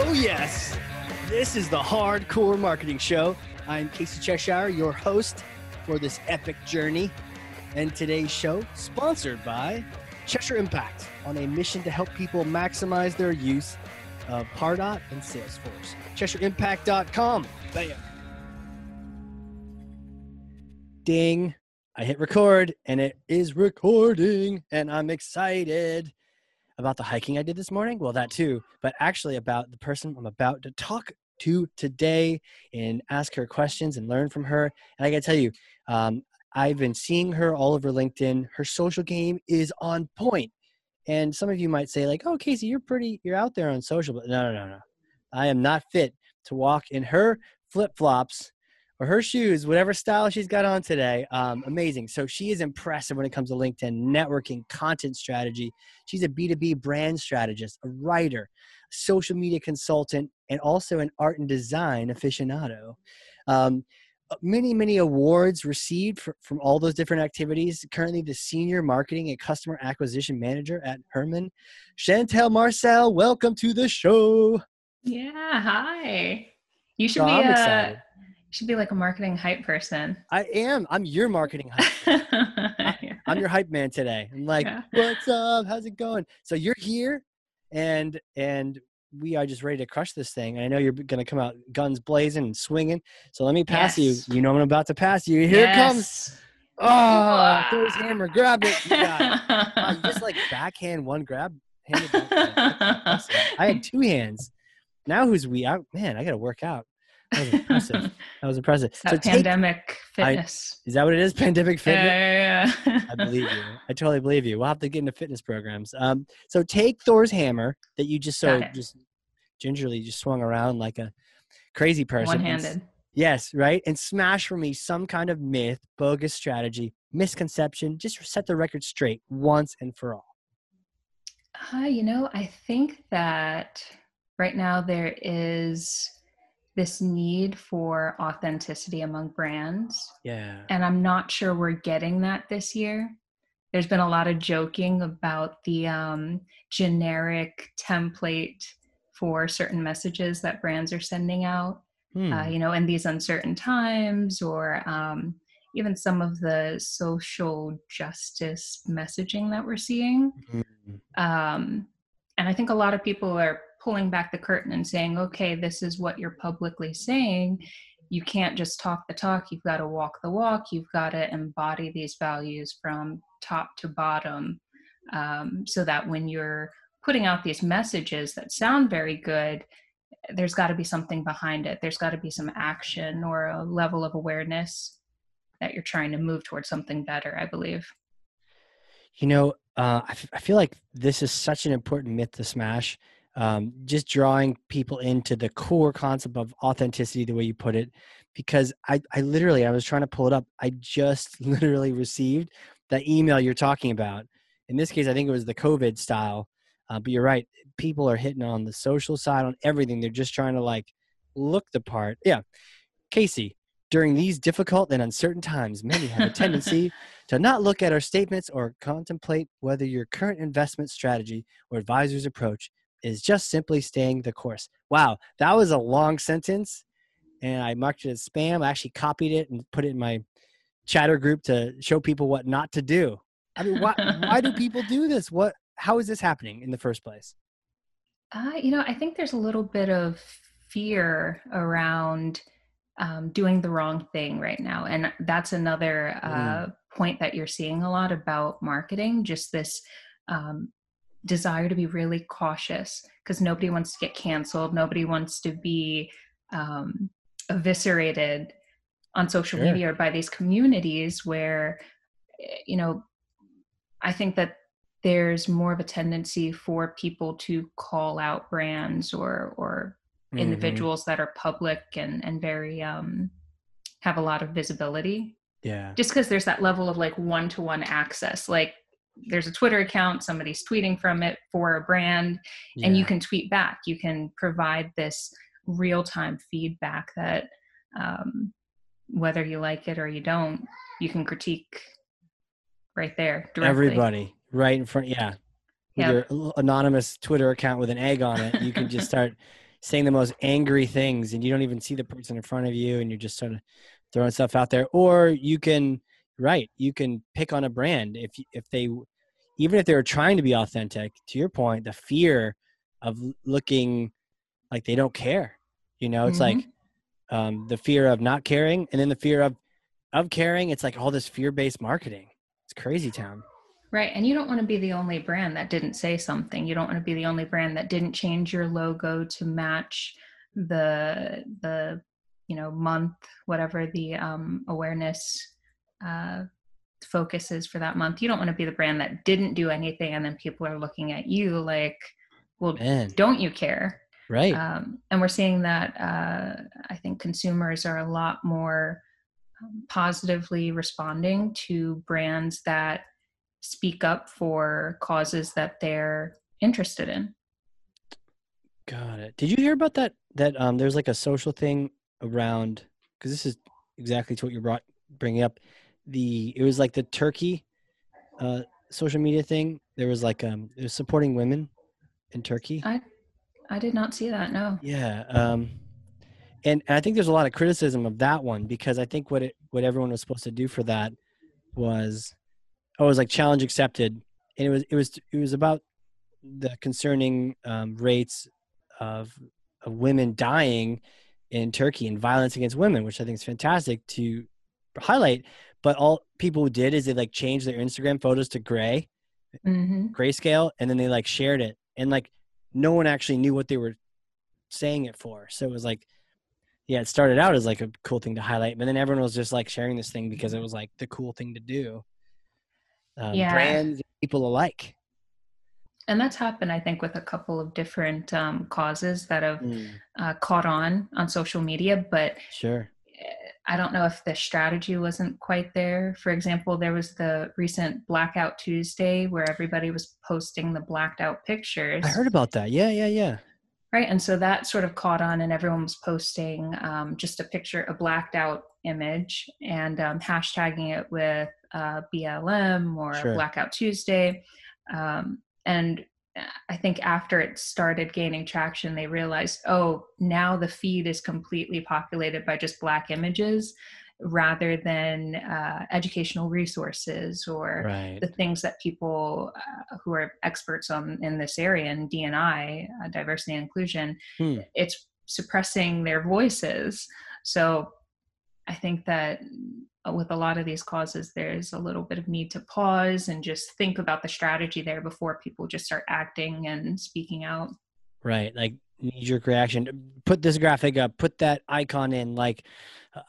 Oh, yes. This is the Hard Corps Marketing Show. I'm Casey Cheshire, your host for this epic journey. And today's show, sponsored by Cheshire Impact, on a mission to help people maximize their use of Pardot and Salesforce. CheshireImpact.com. Bam. Ding. I hit record and it is recording, and I'm excited about the hiking I did this morning. Well, that too, but actually about the person I'm about to talk to today and ask her questions and learn from her. And I gotta tell you, um, I've been seeing her all over LinkedIn. Her social game is on point. And some of you might say, like, oh, Casey, you're pretty, you're out there on social, but no, no, no, no. I am not fit to walk in her flip flops or her shoes, whatever style she's got on today. Um, amazing. So she is impressive when it comes to LinkedIn networking, content strategy. She's a B2B brand strategist, a writer, social media consultant, and also an art and design aficionado. Um, many, many awards received for, from all those different activities. Currently, the senior marketing and customer acquisition manager at Herrmann. Chantelle Marcelle, welcome to the show. Yeah, hi. You should So be I'm a excited. You should be like a marketing hype person. I am. I'm your marketing hype. I'm your hype man today. I'm like, Yeah. what's up? How's it going? So you're here, and and we are just ready to crush this thing. And I know you're going to come out guns blazing and swinging. So let me pass Yes. you. You know I'm about to pass you. Here it comes. Yes. Ah, oh, Thor's hammer. Grab it. You got it. Wow, you just like backhand one grab. Handed backhand. That's. I had two hands. Now who's we? I, man, I got to work out. That was impressive. That was impressive. that so take, pandemic I- fitness. is that what it is? Pandemic fitness. Yeah, yeah, yeah. I believe you. I totally believe you. We'll have to get into fitness programs. Um, so take Thor's hammer that you just so Got it. just gingerly just swung around like a crazy person. One-handed. Yes, right. And smash for me some kind of myth, bogus strategy, misconception. Just set the record straight once and for all. Uh, you know, I think that right now there is this need for authenticity among brands. Yeah. and I'm not sure we're getting that this year. There's been a lot of joking about the um, generic template for certain messages that brands are sending out, Hmm. uh, you know, in these uncertain times, or um, even some of the social justice messaging that we're seeing. Mm. Um, and I think a lot of people are pulling back the curtain and saying, okay, this is what you're publicly saying. You can't just talk the talk. You've got to walk the walk. You've got to embody these values from top to bottom um, so that when you're putting out these messages that sound very good, there's got to be something behind it. There's got to be some action or a level of awareness that you're trying to move towards something better, I believe. You know, uh, I, f- I feel like this is such an important myth to smash. Um, just drawing people into the core concept of authenticity, the way you put it, because I, I literally, I was trying to pull it up. I just literally received that email you're talking about. In this case, I think it was the COVID style. Uh, but you're right. People are hitting on the social side, on everything. They're just trying to like look the part. Yeah. Casey, during these difficult and uncertain times, many have a tendency to not look at our statements or contemplate whether your current investment strategy or advisor's approach is just simply staying the course. Wow, that was a long sentence, and I marked it as spam. I actually copied it and put it in my chatter group to show people what not to do. I mean, why, why do people do this? What? How is this happening in the first place? Uh, you know, I think there's a little bit of fear around um, doing the wrong thing right now. And that's another uh, point that you're seeing a lot about marketing just this um, desire to be really cautious because nobody wants to get canceled, nobody wants to be um, eviscerated on social Sure. media or by these communities where, eh, you know, I think that there's more of a tendency for people to call out brands or or Mhm. individuals that are public and and very um have a lot of visibility Yeah. just because there's that level of like one-to-one access like there's a twitter account somebody's tweeting from it for a brand and you can tweet back you can provide this real-time feedback that um, whether you like it or you don't you can critique right there directly. Everybody right in front. Yeah. Yep. your anonymous Twitter account with an egg on it, you can just start saying the most angry things and you don't even see the person in front of you and you're just sort of throwing stuff out there or you can right you can pick on a brand if if they even if they were trying to be authentic to your point the fear of looking like they don't care you know it's Mhm. like um, the fear of not caring and then the fear of of caring it's like all this fear-based marketing it's crazy town Right. And you don't want to be the only brand that didn't say something. You don't want to be the only brand that didn't change your logo to match the the you know month whatever the um awareness uh focus is for that month. You don't want to be the brand that didn't do anything and then people are looking at you like, well, man don't you care? right um, and we're seeing that uh, I think consumers are a lot more um, positively responding to brands that speak up for causes that they're interested in. Got it. Did you hear about that? That um, there's like a social thing around because this is exactly to what you brought bringing up. The it was like the Turkey uh, social media thing. There was like um, it was supporting women in Turkey. I I did not see that. No. Yeah. Um, and, and I think there's a lot of criticism of that one because I think what it what everyone was supposed to do for that was oh, it was like challenge accepted, and it was it was it was about the concerning um, rates of of women dying in Turkey and violence against women, which I think is fantastic to highlight. But all people did is they like changed their Instagram photos to gray, hmm grayscale, and then they like shared it, and like no one actually knew what they were saying it for. So it was like, yeah, it started out as like a cool thing to highlight, but then everyone was just like sharing this thing because it was like the cool thing to do. Um, Yeah. brands, people alike. And that's happened, I think, with a couple of different um, causes that have uh, caught on on social media, but Sure. I don't know if the strategy wasn't quite there. For example, there was the recent Blackout Tuesday where everybody was posting the blacked out pictures. I heard about that. Yeah, yeah, yeah. Right. And so that sort of caught on, and everyone was posting um, just a picture, a blacked out image, and um, hashtagging it with uh, BLM or Sure. Blackout Tuesday. Um, and I think after it started gaining traction, they realized, oh, now the feed is completely populated by just black images rather than uh, educational resources or Right. the things that people uh, who are experts on in this area in DNI, uh, diversity and inclusion, Hmm. it's suppressing their voices. So I think that with a lot of these causes, there's a little bit of need to pause and just think about the strategy there before people just start acting and speaking out. Right. Like knee jerk reaction. Put this graphic up, put that icon in, like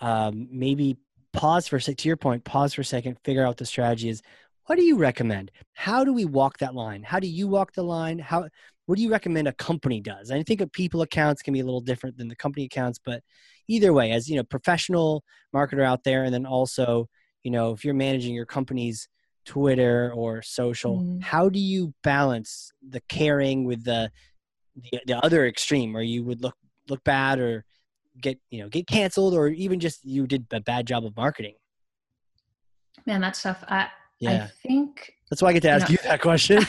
um, maybe pause for a sec to your point, pause for a second, figure out what the strategy is. What do you recommend? How do we walk that line? How do you walk the line? How what do you recommend a company does? I think a people accounts can be a little different than the company accounts, but either way, as you know, professional marketer out there, and then also, you know, if you're managing your company's Twitter or social, Mm. how do you balance the caring with the the, the other extreme where you would look look bad or get you know get canceled or even just you did a bad job of marketing Man, that stuff. I yeah I think. That's why i get to ask No. you that question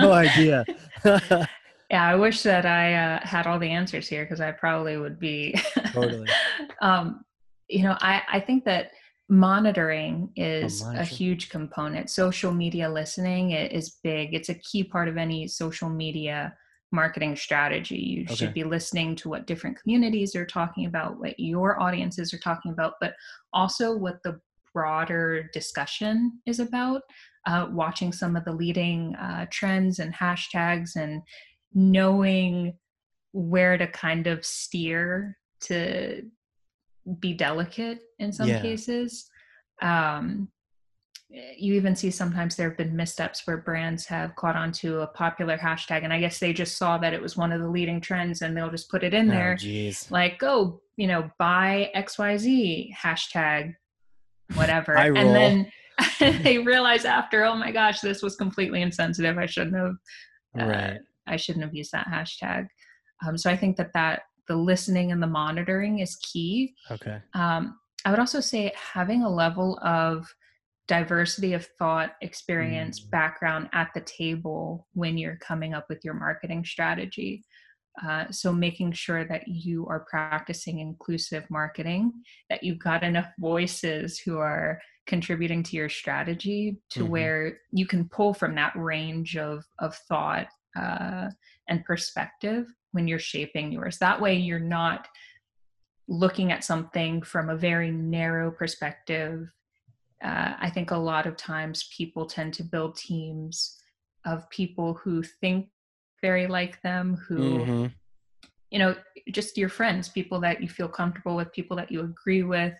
no idea Yeah, I wish that I uh, had all the answers here because I probably would be. Totally. um, you know, I, I think that monitoring is a huge component. Social media listening is big. It's a key part of any social media marketing strategy. You Okay. should be listening to what different communities are talking about, what your audiences are talking about, but also what the broader discussion is about. Uh, watching some of the leading uh, trends and hashtags and knowing where to kind of steer to be delicate in some Yeah. cases. Um, you even see sometimes there have been missteps where brands have caught onto a popular hashtag, and I guess they just saw that it was one of the leading trends, and they'll just put it in oh there, jeez like, "Oh, you know, buy X Y Z hashtag, whatever," and then they realize after, "Oh my gosh, this was completely insensitive. I shouldn't have." uh, right I shouldn't have used that hashtag. Um, so I think that that the listening and the monitoring is key. okay Um, I would also say having a level of diversity of thought, experience, Mm. background at the table when you're coming up with your marketing strategy. Uh, so making sure that you are practicing inclusive marketing, that you've got enough voices who are contributing to your strategy to mm-hmm. where you can pull from that range of of thought uh, and perspective when you're shaping yours. That way, you're not looking at something from a very narrow perspective. Uh, I think a lot of times people tend to build teams of people who think very like them, who, mm-hmm. you know, just your friends, people that you feel comfortable with, people that you agree with,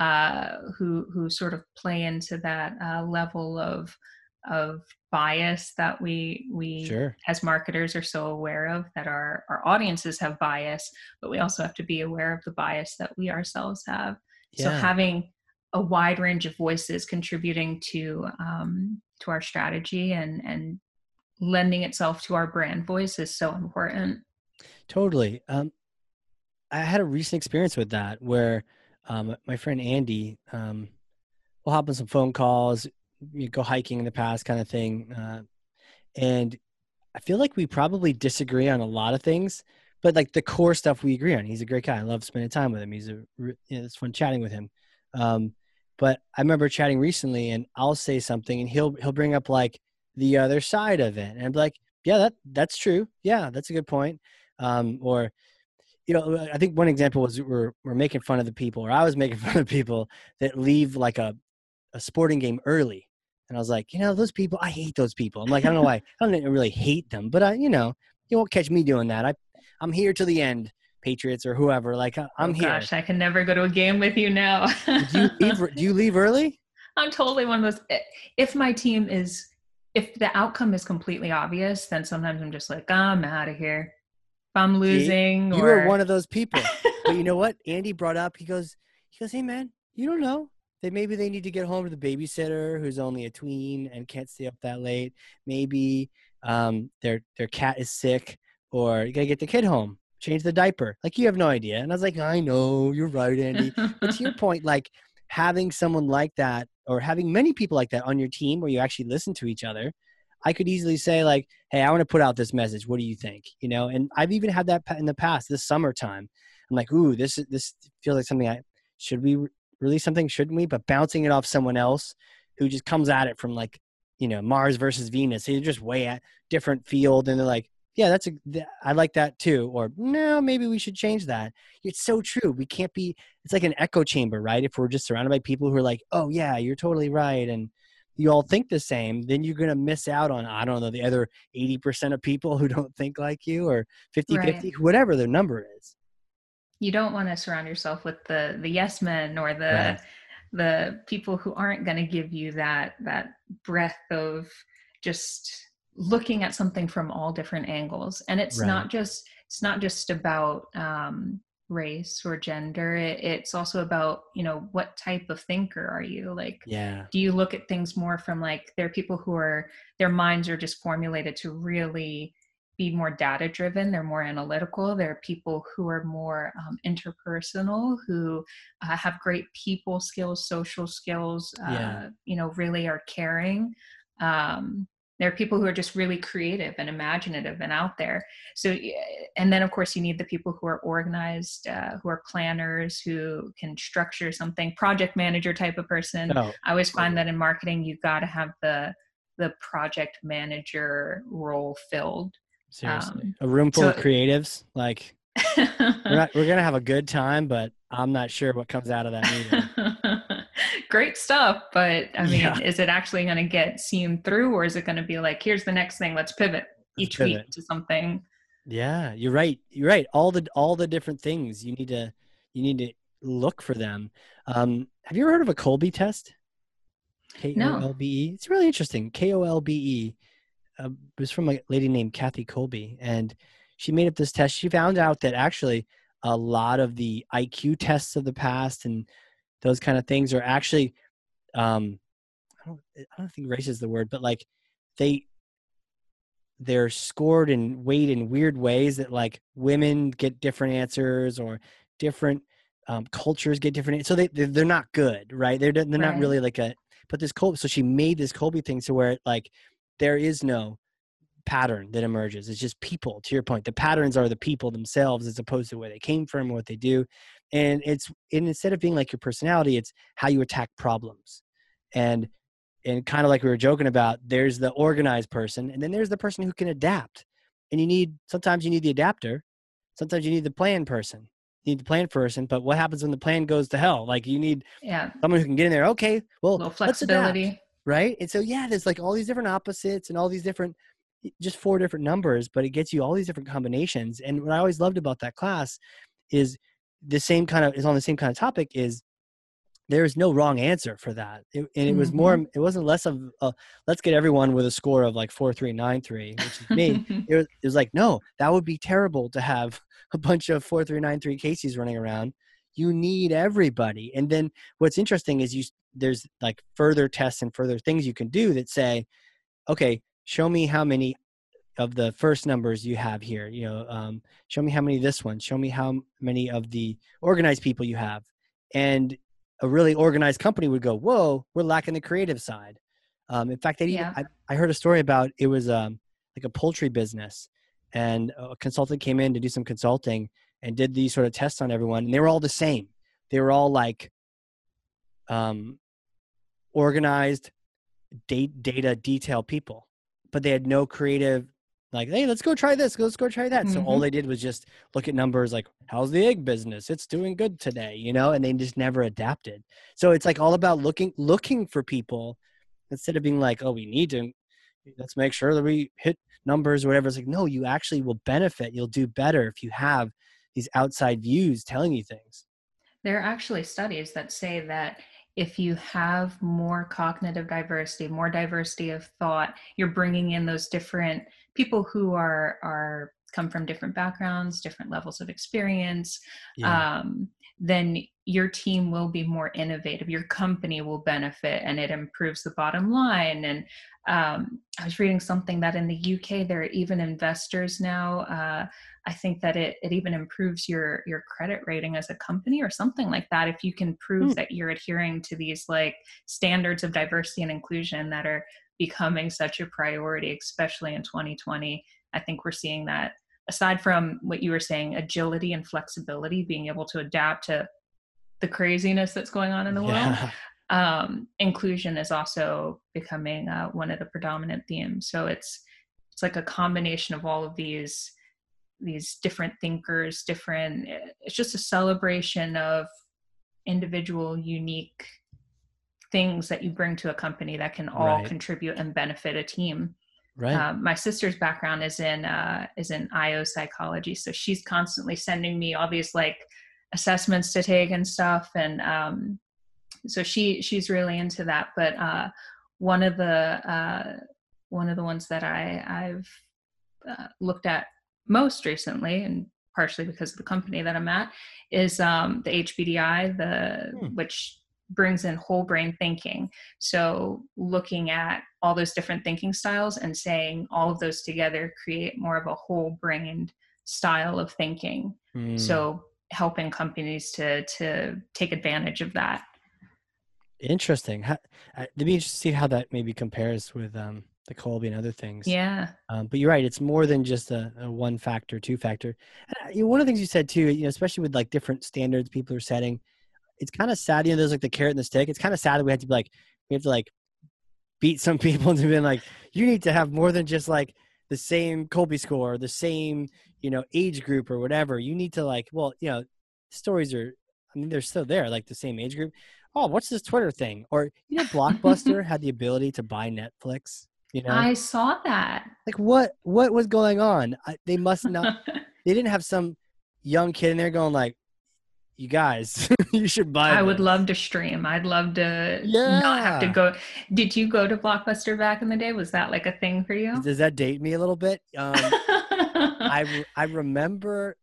uh, who who sort of play into that uh, level of of bias that we we sure. as marketers are so aware of that our our audiences have bias but we also have to be aware of the bias that we ourselves have yeah. so having a wide range of voices contributing to um, to our strategy and and lending itself to our brand voice is so important. Totally. Um, i had a recent experience with that where um, my friend andy um, we'll hop on some phone calls you go hiking in the past kind of thing uh, and i feel like we probably disagree on a lot of things but like the core stuff we agree on. He's a great guy. I love spending time with him. He's a you know, it's fun chatting with him. Um, but i remember chatting recently and i'll say something and he'll he'll bring up like the other side of it and i'm like yeah that that's true yeah that's a good point um, or you know i think one example was we're, we're making fun of the people or i was making fun of people that leave like a, a sporting game early and I was like, you know, those people, I hate those people. I'm like, I don't know why. I don't really hate them, but I, you know, you won't catch me doing that. I, I'm here to the end, Patriots or whoever. Like I'm oh, here. Gosh, I can never go to a game with you now. do you leave? Do you leave early? I'm totally one of those. Eh, if my team is, if the outcome is completely obvious, then sometimes I'm just like, oh, I'm out of here. If I'm losing, See, you or... are one of those people. but you know what? Andy brought up. He goes, he goes, hey man, you don't know they maybe they need to get home to the babysitter who's only a tween and can't stay up that late. Maybe um, their their cat is sick, or you gotta get the kid home, change the diaper. Like you have no idea. And I was like, I know, you're right, Andy. but to your point, like having someone like that, or having many people like that on your team, where you actually listen to each other. I could easily say like, "Hey, I want to put out this message. What do you think?" You know, and I've even had that in the past. This summertime, I'm like, "Ooh, this this feels like something I should we release something, shouldn't we? But bouncing it off someone else who just comes at it from like, you know, Mars versus Venus. They're just way at different field, and they're like, yeah, that's a, I like that too. Or no, maybe we should change that. It's so true. We can't be. It's like an echo chamber, right? If we're just surrounded by people who are like, oh yeah, you're totally right, and you all think the same, then you're going to miss out on, I don't know, the other 80% of people who don't think like you or 50 right. 50, whatever their number is you don't want to surround yourself with the the yes men or the right. the people who aren't going to give you that that breath of just looking at something from all different angles. And it's right. not just it's not just about um, race or gender. It, it's also about you know what type of thinker are you? Like yeah. do you look at things more from like there are people who are their minds are just formulated to really be more data driven they're more analytical. There are people who are more um, interpersonal who uh, have great people skills social skills uh, yeah. you know really are caring. Um, there are people who are just really creative and imaginative and out there so and then of course you need the people who are organized uh, who are planners who can structure something project manager type of person oh. i always find that in marketing you've got to have the the project manager role filled Seriously, um, a room full so, of creatives. Like we're not, we're gonna have a good time, but I'm not sure what comes out of that meeting. Great stuff, but I mean, yeah. is it actually going to get seen through, or is it going to be like, here's the next thing, let's pivot let's each pivot. week to something? Yeah, you're right. You're right. All the all the different things you need to you need to look for them. Um, have you ever heard of a Kolbe test? K O L B E. It's really interesting. K O L B E uh, it was from a lady named Kathy Kolbe, and she made up this test. She found out that actually a lot of the IQ tests of the past and those kind of things are actually, um, I don't, I don't think race is the word, but like they they're scored and weighed in weird ways that like women get different answers or different um, cultures get different. So they they're not good, right? They're they're not really like a. But this Kolbe, so she made this Kolbe thing to where like there is no pattern that emerges. It's just people. To your point, the patterns are the people themselves as opposed to where they came from, what they do, and it's and instead of being like your personality, it's how you attack problems, and and kind of like we were joking about. There's the organized person, and then there's the person who can adapt. And you need sometimes you need the adapter, sometimes you need the plan person. You need the plan person, but what happens when the plan goes to hell? Like you need yeah someone who can get in there. Okay, well, flexibility right? And so yeah, there's like all these different opposites and all these different just four different numbers, but it gets you all these different combinations. And what I always loved about that class is the same kind of is on the same kind of topic is there is no wrong answer for that. It, and it was mm-hmm. more, it wasn't less of a, let's get everyone with a score of like four, three, nine, three, which is me. it, was, it was like, no, that would be terrible to have a bunch of four, three, nine, three cases running around. You need everybody. And then what's interesting is you, there's like further tests and further things you can do that say, okay, show me how many of the first numbers you have here you know um, show me how many this one show me how many of the organized people you have. And a really organized company would go whoa we're lacking the creative side. Um, in fact they yeah. I, I, heard a story about it was um, like a poultry business. And a consultant came in to do some consulting and did these sort of tests on everyone and they were all the same. They were all like um, organized date, data detail people but they had no creative like hey let's go try this let's go try that. Mm-hmm. so all mm-hmm. they did was just look at numbers like how's the egg business? It's doing good today you know and they just never adapted. So it's like all about looking looking for people instead of being like oh we need to let's make sure that we hit numbers or whatever. It's like no you actually will benefit. You'll do better if you have these outside views telling you things. There are actually studies that say that if you have more cognitive diversity more diversity of thought you're bringing in those different people who are are come from different backgrounds different levels of experience yeah. um, then your team will be more innovative your company will benefit and it improves the bottom line and um, i was reading something that in the uk there are even investors now uh, I think that it it even improves your your credit rating as a company or something like that if you can prove mm. that you're adhering to these like standards of diversity and inclusion that are becoming such a priority especially in 2020 I think we're seeing that aside from what you were saying agility and flexibility being able to adapt to the craziness that's going on in the yeah. world um, inclusion is also becoming uh, one of the predominant themes. So it's it's like a combination of all of these these different thinkers different it's just a celebration of individual unique things that you bring to a company that can all right. contribute and benefit a team right um, my sister's background is in uh, is in io psychology so she's constantly sending me all these like assessments to take and stuff and um, so she she's really into that but uh, one of the uh, one of the ones that i i've uh, looked at most recently, and partially because of the company that I'm at, is um, the HBDI, the hmm. which brings in whole brain thinking. So looking at all those different thinking styles and saying all of those together create more of a whole brained style of thinking. Hmm. So helping companies to to take advantage of that. Interesting. How, it'd be interesting to see how that maybe compares with um, the Kolbe and other things. Yeah. Um, but you're right; it's more than just a, a one factor, two factor. And, uh, you know, one of the things you said too, you know, especially with like different standards people are setting, it's kind of sad. You know, there's like the carrot and the stick. It's kind of sad that we have to be like, we have to like beat some people into being like, you need to have more than just like the same Kolbe score, or the same you know age group or whatever. You need to like, well, you know, stories are. I mean, they're still there, like the same age group. Oh, what's this Twitter thing? Or you know, Blockbuster had the ability to buy Netflix. You know, I saw that. Like what what was going on? I, they must not. they didn't have some young kid in there going like, "You guys, you should buy." I would love to stream. I'd love to yeah. not have to go. Did you go to Blockbuster back in the day? Was that like a thing for you? Does that date me a little bit? Um, I I remember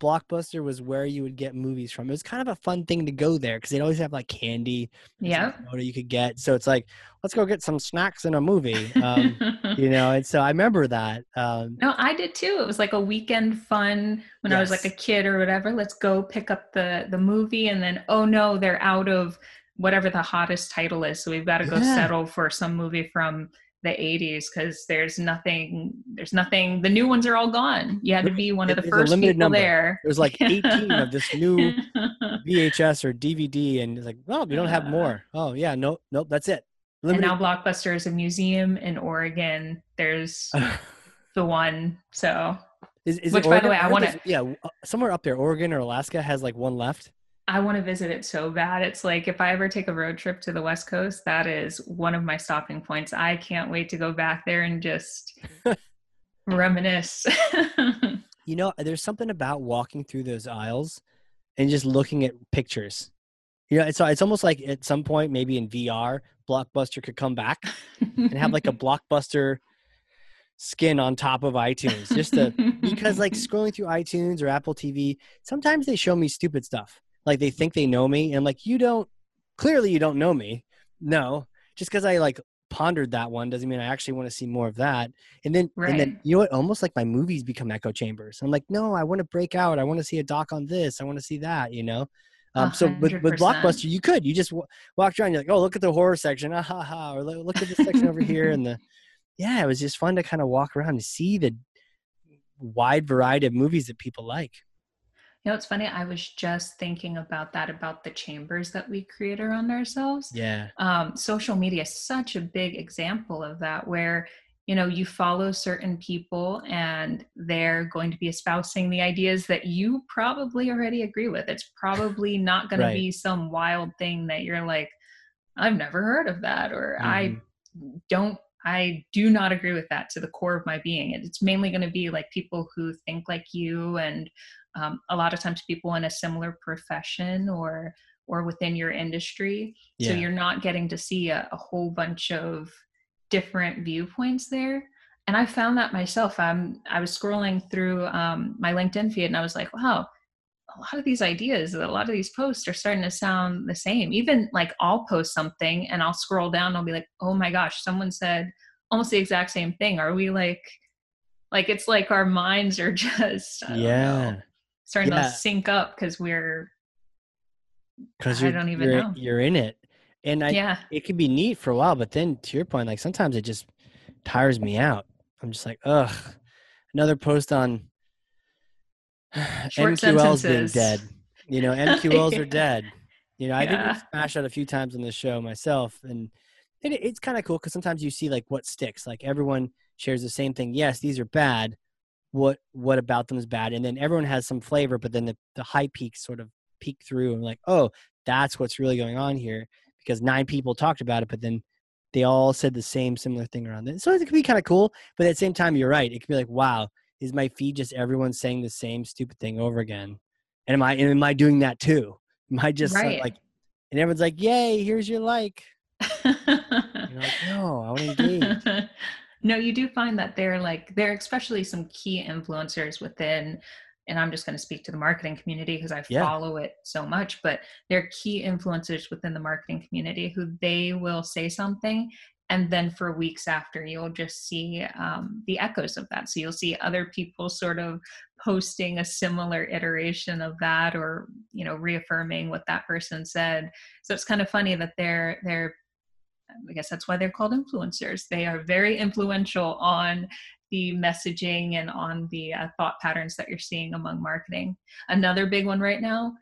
Blockbuster was where you would get movies from. It was kind of a fun thing to go there because they'd always have like candy, yeah, you could get. So it's like, let's go get some snacks in a movie, um, you know. And so I remember that. Um, no, I did too. It was like a weekend fun when yes. I was like a kid or whatever. Let's go pick up the the movie, and then oh no, they're out of whatever the hottest title is, so we've got to go yeah. settle for some movie from the 80s because there's nothing there's nothing the new ones are all gone you had to be one of the There's first people number. there There's like 18 of this new VHS or DVD, and it's like, well, we don't have more. Oh yeah, no nope, that's it. and now blockbuster is a museum in oregon there's the one so is, is which, by the way, I heard wanna- Yeah, uh, somewhere up there, Oregon or Alaska has like one left. I want to visit it so bad. It's like if I ever take a road trip to the West Coast, that is one of my stopping points. I can't wait to go back there and just reminisce. You know, there's something about walking through those aisles and just looking at pictures. You know, it's it's almost like at some point, maybe in VR, Blockbuster could come back and have like a Blockbuster skin on top of iTunes, just to because like scrolling through iTunes or Apple TV, sometimes they show me stupid stuff. Like they think they know me, and like, you don't. Clearly, you don't know me. No, just because I like pondered that one doesn't mean I actually want to see more of that. And then, and then you know what? Almost like my movies become echo chambers. I'm like, no, I want to break out. I want to see a doc on this. I want to see that. You know. Um, so with, with Blockbuster, you could you just w- walked around. You're like, oh, look at the horror section, ah, ha ha, or "Look- look at this section over here, and the yeah, it was just fun to kind of walk around and see the wide variety of movies that people like. You know, it's funny. I was just thinking about that, about the chambers that we create around ourselves. Yeah, um, social media is such a big example of that where you know you follow certain people and they're going to be espousing the ideas that you probably already agree with it's probably not going Right. to be some wild thing that you're like i've never heard of that or i don't i do not agree with that to the core of my being it's mainly going to be like people who think like you and um, a lot of times people in a similar profession or or within your industry. So you're not getting to see a, a whole bunch of different viewpoints there. And i found that myself. I'm i was scrolling through um, my linkedin feed and i was like wow a lot of these ideas a lot of these posts are starting to sound the same. Even like i'll post something and i'll scroll down and i'll be like oh my gosh someone said almost the exact same thing. Are we like like it's like our minds are just don't know, yeah, starting Yeah. to sync up because we're because I don't even you're, know. you're in it, and I yeah it can be neat for a while, but then to your point, like sometimes it just tires me out. I'm just like, ugh, another post on Short MQLs being dead. You know, MQLs are dead. You know, I think Yeah. we smashed out a few times on this show myself, and it, it's kind of cool because sometimes you see like what sticks. Like everyone shares the same thing. Yes, these are bad. What what about them is bad? And then everyone has some flavor, but then the, the high peaks sort of peek through and like, oh, that's what's really going on here because nine people talked about it, but then they all said the same similar thing around it. So it could be kind of cool, but at the same time, you're right. It could be like, wow, is my feed just everyone saying the same stupid thing over again? And am I and am I doing that too? Am I just Right. like, and everyone's like, yay, here's your like. You're like, no, I want to engage. no, you do find that they're like they're especially some key influencers within and I'm just going to speak to the marketing community because I Yeah. follow it so much, but they're key influencers within the marketing community who they will say something and then for weeks after you'll just see um, the echoes of that so you'll see other people sort of posting a similar iteration of that or you know reaffirming what that person said so it's kind of funny that they're they're i guess that's why they're called influencers. They are very influential on the messaging and on the uh, thought patterns that you're seeing among marketing. Another big one right now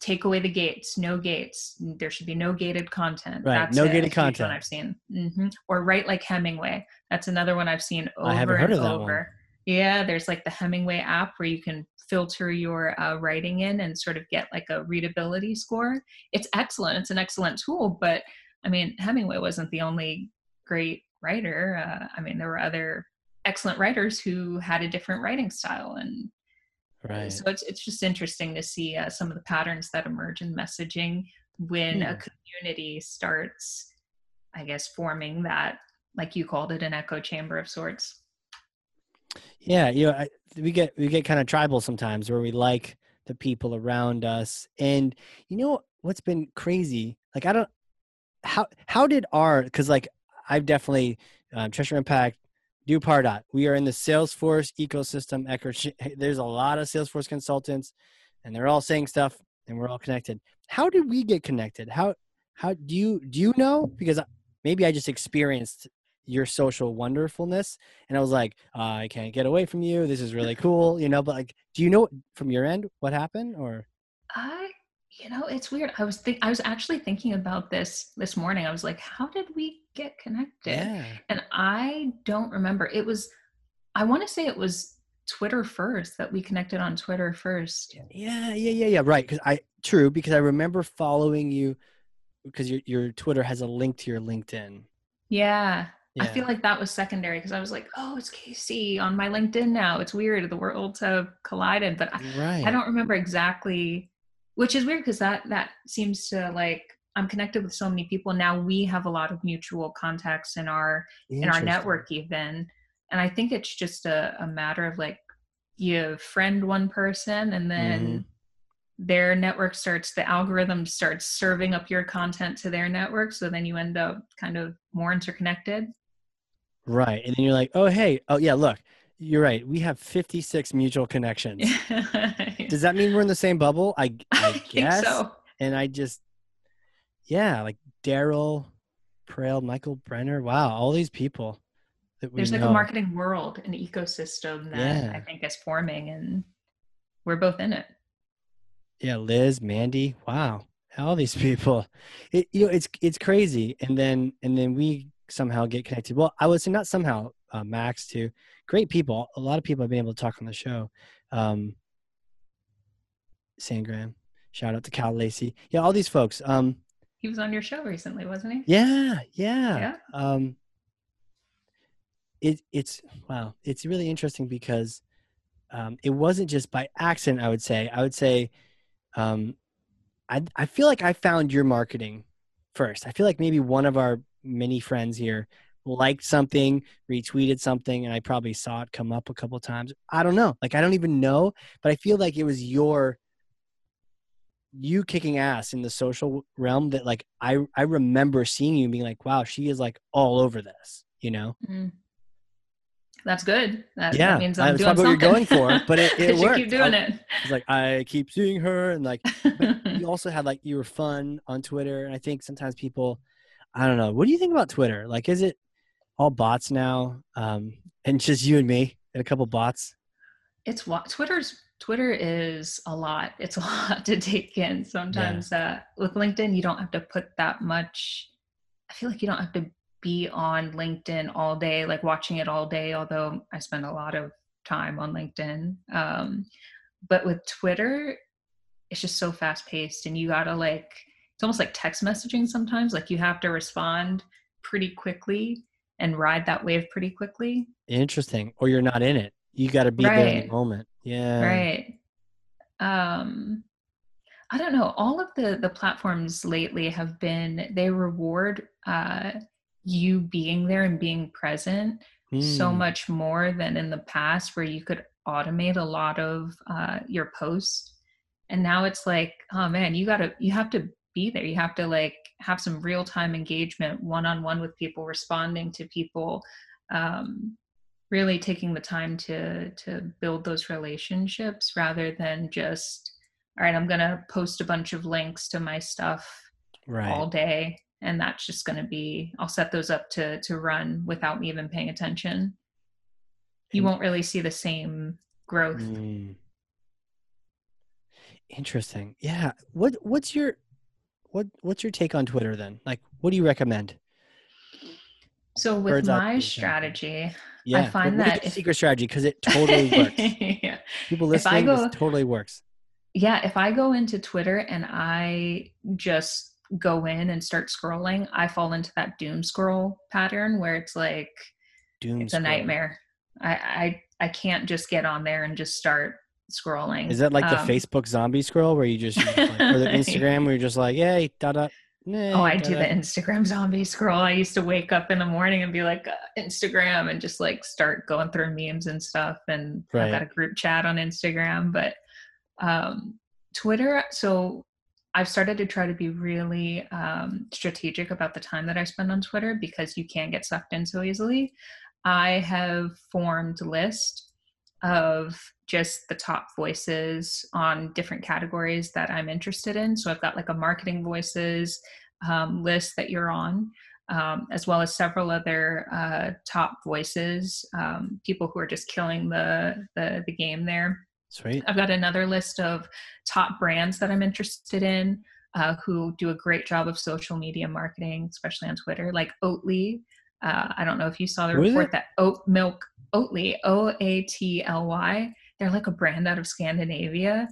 take away the gates no gates. There should be no gated content. Right, that's no a gated content. i've seen. Hmm or write like hemingway. That's another one i've seen over I haven't heard and of that one. over. Yeah there's like the hemingway app where you can filter your uh, writing in and sort of get like a readability score. It's excellent. It's an excellent tool but i mean hemingway wasn't the only great writer uh, i mean there were other excellent writers who had a different writing style and Right. so it's it's just interesting to see uh, some of the patterns that emerge in messaging when a Hmm. community starts, I guess, forming that, like you called it, an echo chamber of sorts. Yeah, you know, I, we get we get kind of tribal sometimes where we like the people around us, and you know what's been crazy? Like I don't how how did our because like I've definitely um, Impact, do Pardot. We are in the Salesforce ecosystem. There's a lot of Salesforce consultants, and they're all saying stuff, and we're all connected. How did we get connected? How how do you do you know? Because maybe I just experienced your social wonderfulness and i was like i can't get away from you this is really cool you know but like do you know from your end what happened or I, you know, it's weird. I was think I was actually thinking about this this morning. I was like, how did we get connected? yeah And I don't remember. It was, I want to say it was Twitter first that we connected on Twitter first. yeah yeah yeah yeah right because i true because i remember following you because your, your twitter has a link to your linkedin Yeah. yeah I feel like that was secondary because I was like, oh, it's Casey on my LinkedIn now. It's weird. The worlds have collided, but I, right I don't remember exactly, which is weird because that that seems to like I'm connected with so many people. Now. We have a lot of mutual contacts in our in our network even, and I think it's just a, a matter of like you friend one person and then Mhm. their network starts the algorithm starts serving up your content to their network. So then you end up kind of more interconnected. Right. And then you're like oh hey oh yeah look you're right. We have 56 mutual connections does that mean we're in the same bubble i, I think guess so and I just, yeah, like Daryl, Praill, Michael Brenner. Wow, all these people that we there's like a marketing world an ecosystem that Yeah. i think is forming and we're both in it yeah, Liz, Mandy. Wow, all these people. It, you know, it's it's crazy. And then and then we somehow get connected. Well, I would say not somehow. Uh, Max too. Great people. A lot of people I've been able to talk on the show. Um, Sangram. Shout out to Cal Lacey. Yeah, all these folks. Um, he was on your show recently wasn't he Yeah, yeah. Yeah. Um it it's wow, it's really interesting because um it wasn't just by accident, I would say. I would say um I I feel like I found your marketing first. I feel like maybe one of our many friends here liked something, retweeted something, and I probably saw it come up a couple times. I don't know. Like I don't even know, but I feel like it was your you kicking ass in the social realm that like I I remember seeing you being like, wow, she is like all over this, you know? Mm. That's good. That, that Yeah, means I'm that's doing probably what you're going for, but it- it worked. keep doing I was like, I keep seeing her and like you also had like you were fun on Twitter. And I think sometimes people I don't know, what do you think about Twitter? Like is it all bots now? Um and just you and me and a couple bots? it's what Twitter's Twitter is a lot. It's a lot to take in. Sometimes uh, with LinkedIn, you don't have to put that much. I feel like you don't have to be on LinkedIn all day, like watching it all day. Although I spend a lot of time on LinkedIn, um, but with Twitter, it's just so fast paced, and you gotta like. It's almost like text messaging sometimes. Like you have to respond pretty quickly and ride that wave pretty quickly. Interesting. Or you're not in it. You gotta be there in the moment. Yeah. right um i don't know all of the the platforms lately have been they reward uh you being there and being present so Hmm. much more than in the past where you could automate a lot of uh your posts and now it's like oh man you gotta you have to be there you have to like have some real time engagement one on one with people responding to people um really taking the time to to build those relationships rather than just all right i'm going to post a bunch of links to my stuff Right. all day and that's just going to be i'll set those up to to run without me even paying attention you won't really see the same growth Mm. Interesting. Yeah. What what's your what what's your take on Twitter then? Like what do you recommend? so with Bird's my strategy Yeah. I find that if- secret strategy because it totally works. yeah. People listening, go- this totally works. yeah if i go into twitter and i just go in and start scrolling i fall into that doom scroll pattern where it's like Doom it's a nightmare I, I i can't just get on there and just start scrolling Is that like the Um, Facebook zombie scroll where you just, just like, or the Instagram where you're just like, yay, da da. Oh i do the instagram zombie scroll. I used to wake up in the morning and be like uh, instagram and just like start going through memes and stuff. And i've got a group chat on instagram but um twitter so i've started to try to be really um, strategic about the time that i spend on twitter because you can get sucked in so easily. I have formed a list of just the top voices on different categories that i'm interested in so i've got like a marketing voices um, list that you're on um, as well as several other uh, top voices, um, people who are just killing the, the the game there. Sweet. I've got another list of top brands that I'm interested in. Uh, who do a great job of social media marketing, especially on Twitter, like Oatly. Uh, I don't know if you saw the Who report that oat milk, Oatly, O A T L Y, they're like a brand out of Scandinavia.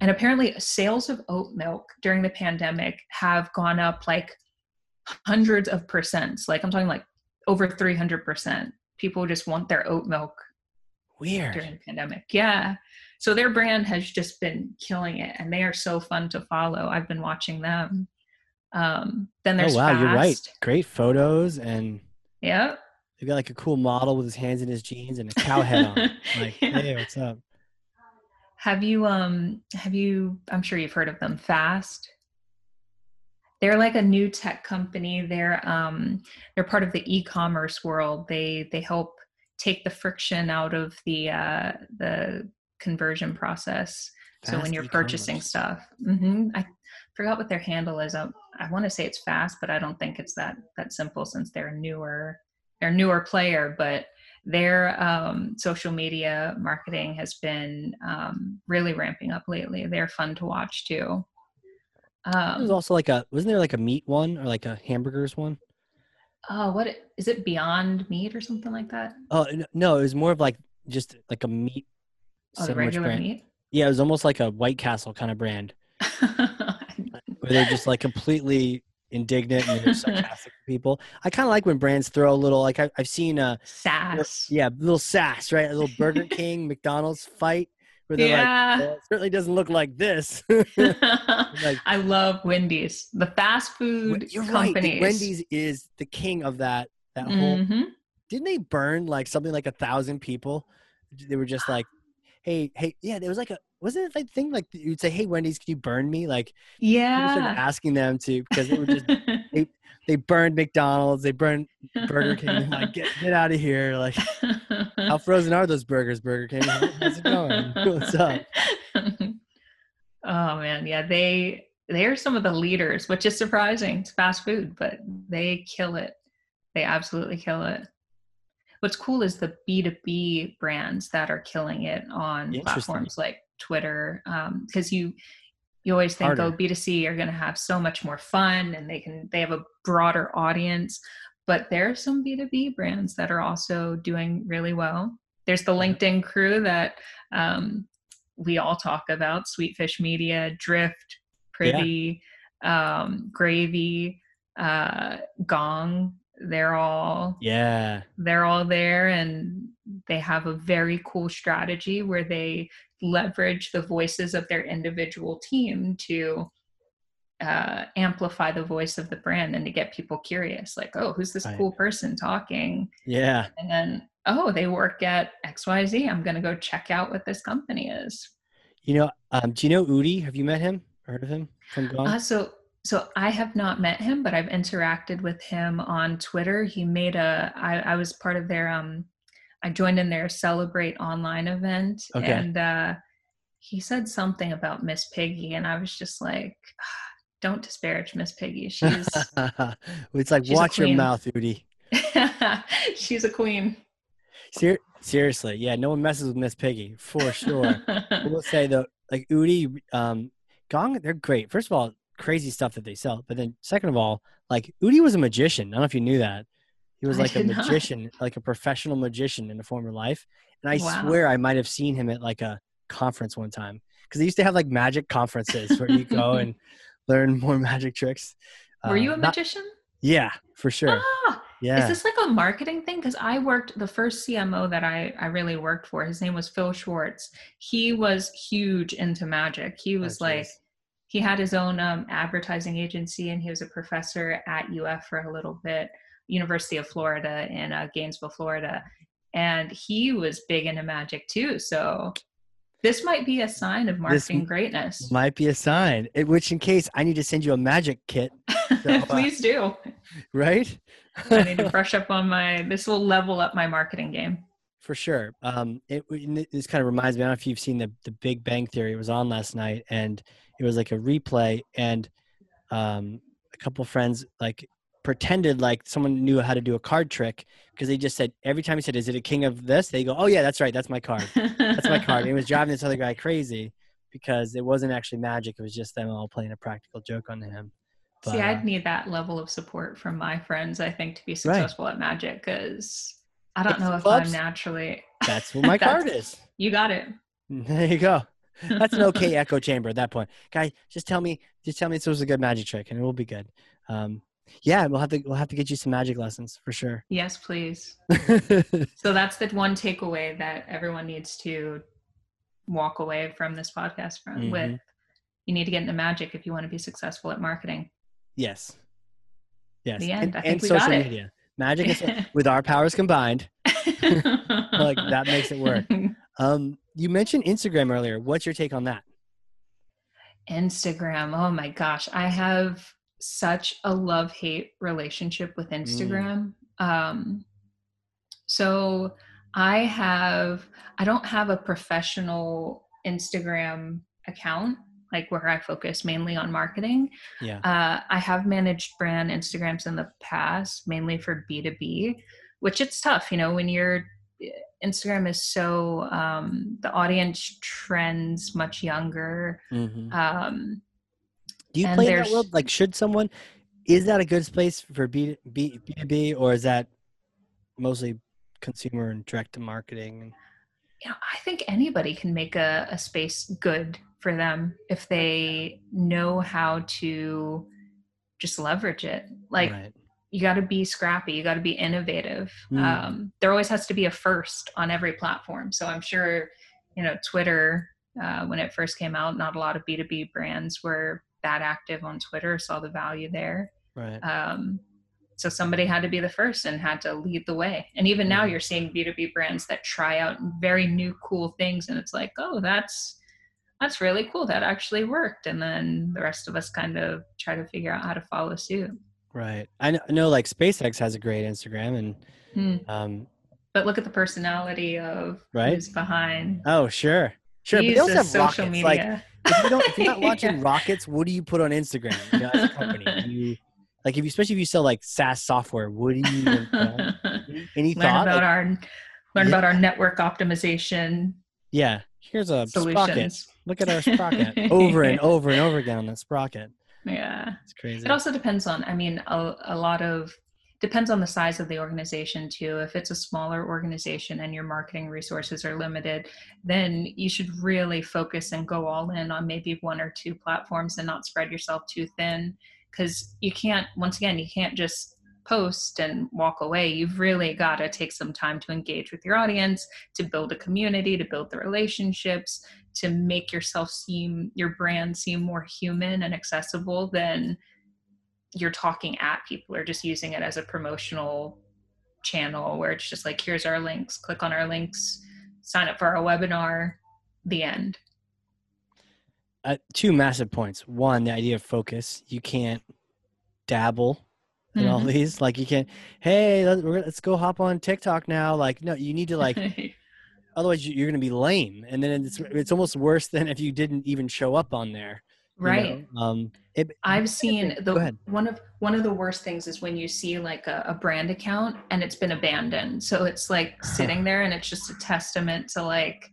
And apparently, sales of oat milk during the pandemic have gone up like hundreds of percents. Like, I'm talking like over 300%. People just want their oat milk Weird. during the pandemic. Yeah. So their brand has just been killing it and they are so fun to follow. I've been watching them. Um, then there's. Oh there's wow, you're right. Great photos, and Yep. They got like a cool model with his hands in his jeans and a cow head on. Like, Yeah. hey, what's up? Have you um have you I'm sure you've heard of them Fast? They're like a new tech company. They're um they're part of the e-commerce world. They they help take the friction out of the uh the conversion process. so when you're e-commerce. purchasing stuff. hmm I forgot what their handle is. I, I want to say it's fast, but I don't think it's that that simple since they're newer they're a newer player, but their um, social media marketing has been um, really ramping up lately. They're fun to watch too. Um, also like a wasn't there like a meat one or like a hamburgers one? oh, what it- is it? Beyond Meat or something like that? Oh no, it was more of like just like a meat Oh, regular brand. meat. Yeah, it was almost like a White Castle kind of brand where they're just like completely indignant and sarcastic people. I kind of like when brands throw a little like I, I've seen a Sass. yeah, a little sass, right? A little Burger King, McDonald's fight where they're like, Yeah. "Well, it certainly doesn't look like this. like I love Wendy's. The fast food you're companies. the Wendy's is the king of that that whole Mhm. didn't they burn like something like a thousand people? They were just like, hey, hey, yeah, there was like a wasn't it like thing like you'd say, hey, Wendy's, can you burn me? Like Yeah. asking them to because they were just they burned McDonald's, they burned Burger King. Like, get get out of here! Like, how frozen are those burgers, Burger King? How's it going? What's up? oh man, yeah, they they are some of the leaders, which is surprising. It's fast food, but they kill it. They absolutely kill it. What's cool is the B2B brands that are killing it on platforms like Twitter. Because you you always think, oh, B2C are gonna have so much more fun and they can they have a broader audience. But there are some B2B brands that are also doing really well. There's the LinkedIn crew that um, we all talk about Sweetfish Media, Drift, Privy, um, Gravy, uh, Gong. They're all Yeah, they're all there, and they have a very cool strategy where they leverage the voices of their individual team to uh, amplify the voice of the brand and to get people curious. Like, oh, who's this cool person talking? yeah. And then, oh, they work at XYZ. I'm to go check out what this company is. You know, um, do you know Udi? Have you met him? Heard of him from Gong? Uh, so, so I have not met him, but I've interacted with him on Twitter. He made a. I, I was part of their. Um, I joined in their Celebrate Online event, Okay. and uh, he said something about Miss Piggy, and I was just like, "Don't disparage Miss Piggy. She's it's like she's watch your mouth, Udi. she's a queen." Ser- seriously, yeah, no one messes with Miss Piggy for sure. we'll say though, like Udi, um, Gong, they're great. First of all, crazy stuff that they sell, but then second of all, like Udi was a magician. I don't know if you knew that. He was like a did not. magician, like a professional magician in a former life. And I Wow. swear I might have seen him at like a conference one time because they used to have like magic conferences where you go and learn more magic tricks. Were you Uh, a not- magician? yeah, for sure. Ah, Yeah. Is this like a marketing thing? Because I worked the first CMO that I I really worked for. His name was Phil Schwartz. He was huge into magic. He was like geez. He had his own um, advertising agency, and he was a professor at UF for a little bit, University of Florida in uh, Gainesville, Florida, and he was big into magic too. So this might be a sign of marketing greatness. Might be a sign. Which, in case I need to send you a magic kit, so, uh, Please do. right? I need to brush up on my. This will level up my marketing game. For sure. Um, it, this kind of reminds me. I don't know if you've seen the the Big Bang Theory. It was on last night, and it was like a replay, and um, a couple friends like pretended like someone knew how to do a card trick because they just said every time he said, "Is it a king of this?" They go, "Oh yeah, that's right, that's my card. That's my card." And it was driving this other guy crazy because it wasn't actually magic; it was just them all playing a practical joke on him. But, See, I'd uh, need that level of support from my friends, I think, to be successful right. at magic because I don't know if clubs. I'm naturally. That's what my card is. You got it. There you go. That's an okay echo chamber at that point. Guy, just tell me, just tell me this was a good magic trick, and it will be good. Um, yeah, we'll have to we'll have to get you some magic lessons for sure. Yes, please. so that's the one takeaway that everyone needs to walk away from this podcast from mm-hmm. with. You need to get into magic if you want to be successful at marketing. Yes. Yes. The end. And, and social media. Magic is, with our powers combined. like that makes it work. Um, you mentioned Instagram earlier. What's your take on that? Instagram. Oh my gosh. I have such a love hate relationship with mm. Instagram. Mm. Um, so I have, I don't have a professional Instagram account like where I focus mainly on marketing. Yeah. Uh, I have managed brand Instagrams in the past, mainly for B2B, which it's tough, you know, when you're Instagram is so um, the audience trends much younger. Mm-hmm. Um, Do you play that world? Like, should someone? Is that a good space for B B B two B, or is that mostly consumer and direct to marketing? You know, I think anybody can make a, a space good for them if they know how to just leverage it. Like. Right. you got to be scrappy you got to be innovative. Mm. um, there always has to be a first on every platform. So i'm sure you know twitter uh, when it first came out not a lot of b2b brands were that active on twitter saw the value there. Right. Um, so somebody had to be the first and had to lead the way. And even now you're seeing b2b brands that try out very new cool things and it's like oh that's that's really cool that actually worked and then the rest of us kind of try to figure out how to follow suit Right. I know, I know like SpaceX has a great Instagram and mm. um but look at the personality of right? who's behind. Oh, sure. Sure. But they also have social rockets. media. Like if you don't if you're not launching yeah. rockets, what do you put on Instagram? You know, as a company. You, like if you especially if you sell like SaaS software, what do you any, any learn thought? about like, our learn yeah. about our network optimization. Yeah. Here's a solutions. sprocket. Look at our sprocket over and over and over again on that sprocket. Yeah. It's crazy. It also depends on, I mean, a, a lot of, depends on the size of the organization too. If it's a smaller organization and your marketing resources are limited, then you should really focus and go all in on maybe one or two platforms and not spread yourself too thin. Because you can't, once again, you can't just post and walk away. You've really got to take some time to engage with your audience, to build a community, to build the relationships, to make yourself seem your brand seem more human and accessible than you're talking at people or just using it as a promotional channel where it's just like here's our links click on our links sign up for our webinar the end uh, two massive points one the idea of focus you can't dabble mm-hmm. all these like you can't hey let's, let's go hop on tiktok now. Like no you need to like otherwise you're going to be lame and then it's it's almost worse than if you didn't even show up on there right know? um it, i've seen the one of one of the worst things is when you see like a, a brand account and it's been abandoned. So it's like sitting there and it's just a testament to like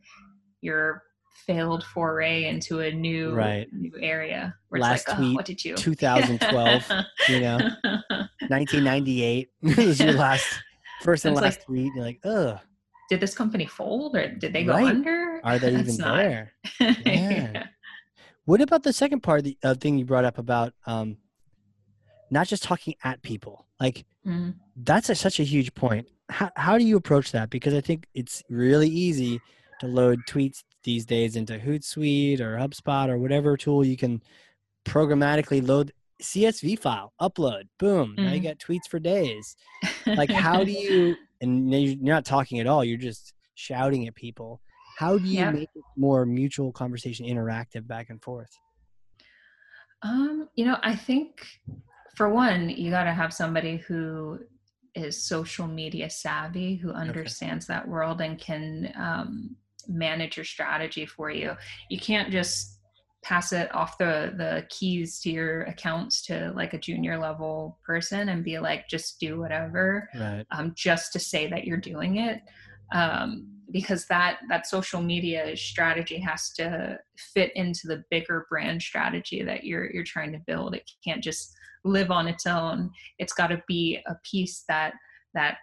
your failed foray into a new right. new area last like, tweet oh, what did you 2012 you know 1998 was your last first and last like, tweet you're like ugh did this company fold or did they go right. under? Are they even not... there? yeah. yeah. What about the second part of the uh, thing you brought up about um, not just talking at people? Like mm. that's a, such a huge point. How, how do you approach that? Because I think it's really easy to load tweets these days into Hootsuite or HubSpot or whatever tool you can programmatically load CSV file, upload, boom. Mm. Now you mm. got tweets for days. Like, how do you and you're not talking at all you're just shouting at people how do you make it more mutual conversation interactive back and forth um you know i think for one you got to have somebody who is social media savvy who understands okay. that world and can um, manage your strategy for you. You can't just pass it off the the keys to your accounts to like a junior level person and be like just do whatever right. um, just to say that you're doing it. Um, because that that social media strategy has to fit into the bigger brand strategy that you're you're trying to build. It can't just live on its own. It's got to be a piece that that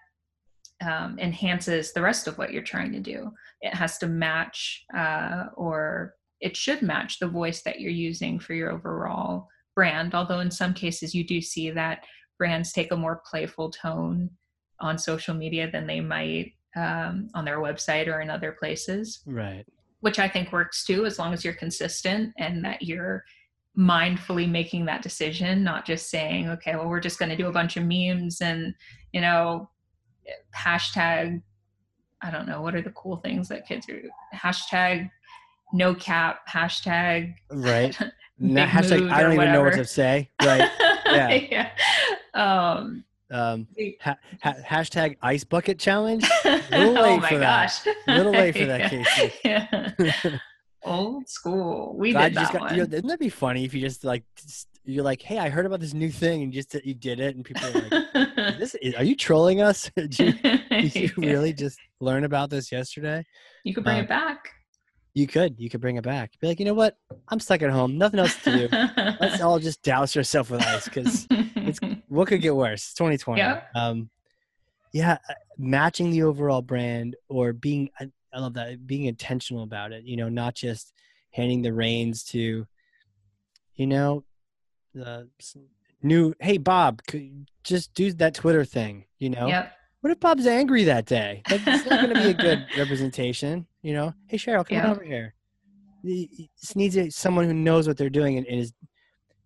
um, enhances the rest of what you're trying to do. It has to match uh, or it should match the voice that you're using for your overall brand although in some cases you do see that brands take a more playful tone on social media than they might um, on their website or in other places. Right. Which i think works too as long as you're consistent and that you're mindfully making that decision not just saying okay well we're just going to do a bunch of memes and you know hashtag i don't know what are the cool things that kids are hashtag no cap hashtag right hashtag i don't even know what to say right Yeah. yeah. Um, um ha- ha- hashtag ice bucket challenge oh late my for that. gosh. Little late for that, Casey. Yeah. Old school. We God, did that got, one. you know, wouldn't that be funny if you just like just, you're like hey i heard about this new thing and just you did it and people are like this is, are you trolling us? Did you, did you really just learn about this yesterday? You could bring Uh, it back. you could you could bring it back. Be like you know what? I'm stuck at home. Nothing else to do. Let's all just douse ourselves with ice because it's what could get worse? It's 2020 Yep. um yeah uh, matching the overall brand or being I, love that being intentional about it you know not just handing the reins to you know the new hey bob could just do that twitter thing you know? Yep. what if bob's angry that day? Like, it's not going to be a good representation you know? Hey cheryl come Yeah. over here. This needs a, someone who knows what they're doing and, and is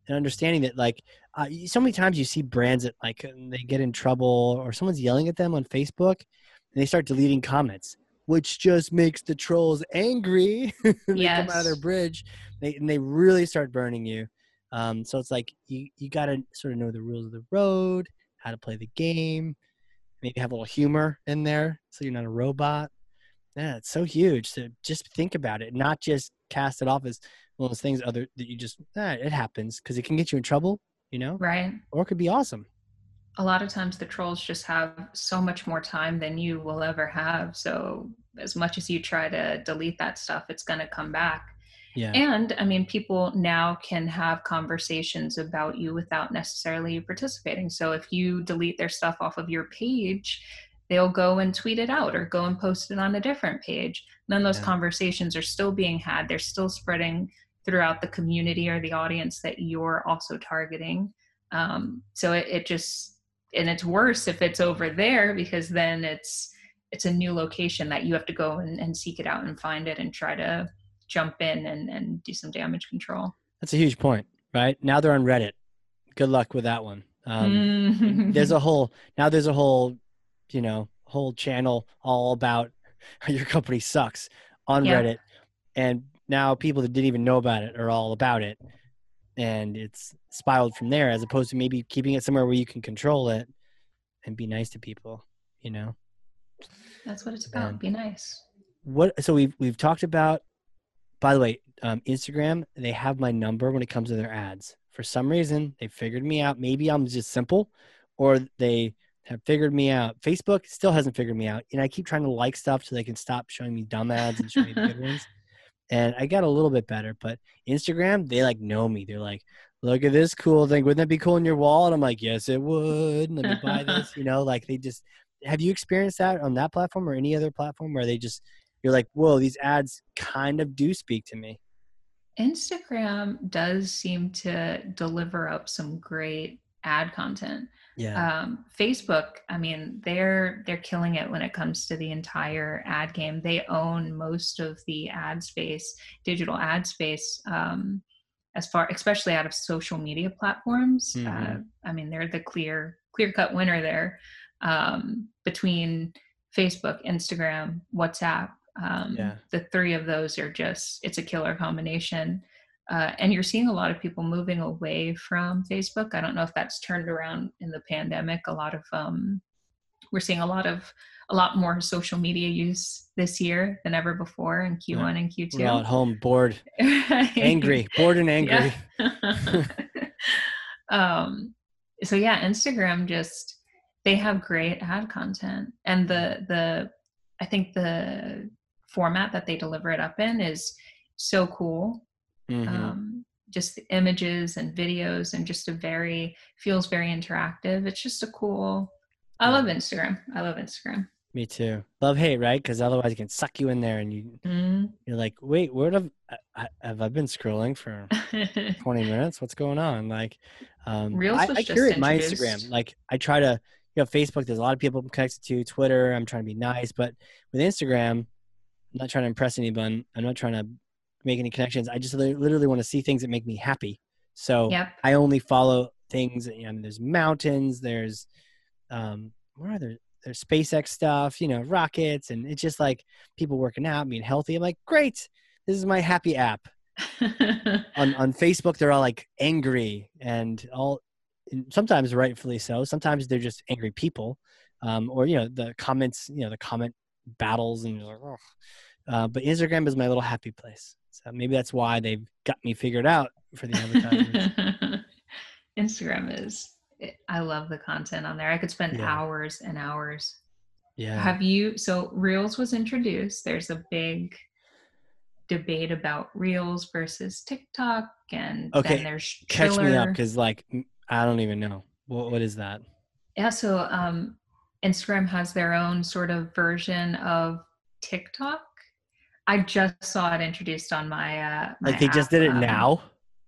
and understanding that like uh, so many times you see brands that like they get in trouble or someone's yelling at them on facebook and they start deleting comments which just makes the trolls angry. They come out of their bridge they, and they really start burning you. Um, so it's like you, you got to sort of know the rules of the road how to play the game maybe have a little humor in there so you're not a robot. Yeah it's so huge. So just think about it not just cast it off as one of those things other that you just ah, it happens because it can get you in trouble you know? Right. or it could be awesome a lot of times the trolls just have so much more time than you will ever have. So as much as you try to delete that stuff, it's going to come back. yeah And I mean, people now can have conversations about you without necessarily participating. So if you delete their stuff off of your page, they'll go and tweet it out or go and post it on a different page. And then those Yeah. conversations are still being had, they're still spreading throughout the community or the audience that you're also targeting. Um, so it, it just, and it's worse if it's over there because then it's, it's a new location that you have to go and, and seek it out and find it and try to jump in and, and do some damage control. that's a huge point right now they're on reddit good luck with that one um, Mm. there's a whole now there's a whole you know whole channel all about your company sucks on Yeah. reddit and now people that didn't even know about it are all about it and it's spiraled from there as opposed to maybe keeping it somewhere where you can control it and be nice to people you know That's what it's about. Man. Be nice. what so we've we've talked about by the way um, instagram they have my number when it comes to their ads for some reason they figured me out maybe i'm just simple or they have figured me out facebook still hasn't figured me out and i keep trying to like stuff so they can stop showing me dumb ads and show me the good ones and i got a little bit better but instagram they like know me. They're like look at this cool thing. Wouldn't that be cool in your wall and i'm like yes it would. Let me buy this. You know like they just have you experienced that on that platform or any other platform where they just you're like, whoa, these ads kind of do speak to me. Instagram does seem to deliver up some great ad content. Yeah. Um, Facebook, I mean, they're they're killing it when it comes to the entire ad game. They own most of the ad space, digital ad space. Um, as far, especially out of social media platforms, uh, Mhm. I mean, they're the clear clear cut winner there. Um, between Facebook, Instagram, WhatsApp, um, Yeah. the three of those are just it's a killer combination. Uh, and you're seeing a lot of people moving away from Facebook. I don't know if that's turned around in the pandemic. A lot of um, we're seeing a lot of a lot more social media use this year than ever before in Q1 yeah. and Q2. We're all at home, bored, angry, bored and angry. Yeah. um, so yeah, Instagram just they have great ad content, and the the I think the format that they deliver it up in is so cool. Mm-hmm. Um, just the images and videos and just a very feels very interactive. It's just a cool. I love Instagram. I love Instagram. Me too. Love hate, right? Because otherwise, it can suck you in there, and you mm. you're like, wait, where have I, have I been scrolling for 20 minutes? What's going on? Like, um, Reels I, I curate my Instagram. Like, I try to, you know, Facebook. There's a lot of people I'm connected to. Twitter, I'm trying to be nice, but with Instagram, I'm not trying to impress anyone. I'm not trying to make any connections. I just literally want to see things that make me happy. So yep. I only follow things. You know, there's mountains. There's um, what are there? there's SpaceX stuff, you know, rockets, and it's just like people working out, being healthy. I'm like, great, this is my happy app. on on Facebook, they're all like angry and all, and sometimes rightfully so. Sometimes they're just angry people, um, or you know, the comments, you know, the comment battles, and like, oh. Uh, but Instagram is my little happy place. So maybe that's why they've got me figured out for the advertisers. Instagram is I love the content on there. I could spend yeah. hours and hours. Yeah. Have you so Reels was introduced. There's a big debate about Reels versus TikTok and okay. then there's. Catch me up cuz like I don't even know. What what is that? Yeah, so um Instagram has their own sort of version of TikTok. I just saw it introduced on my uh my Like they app, just did it um, now?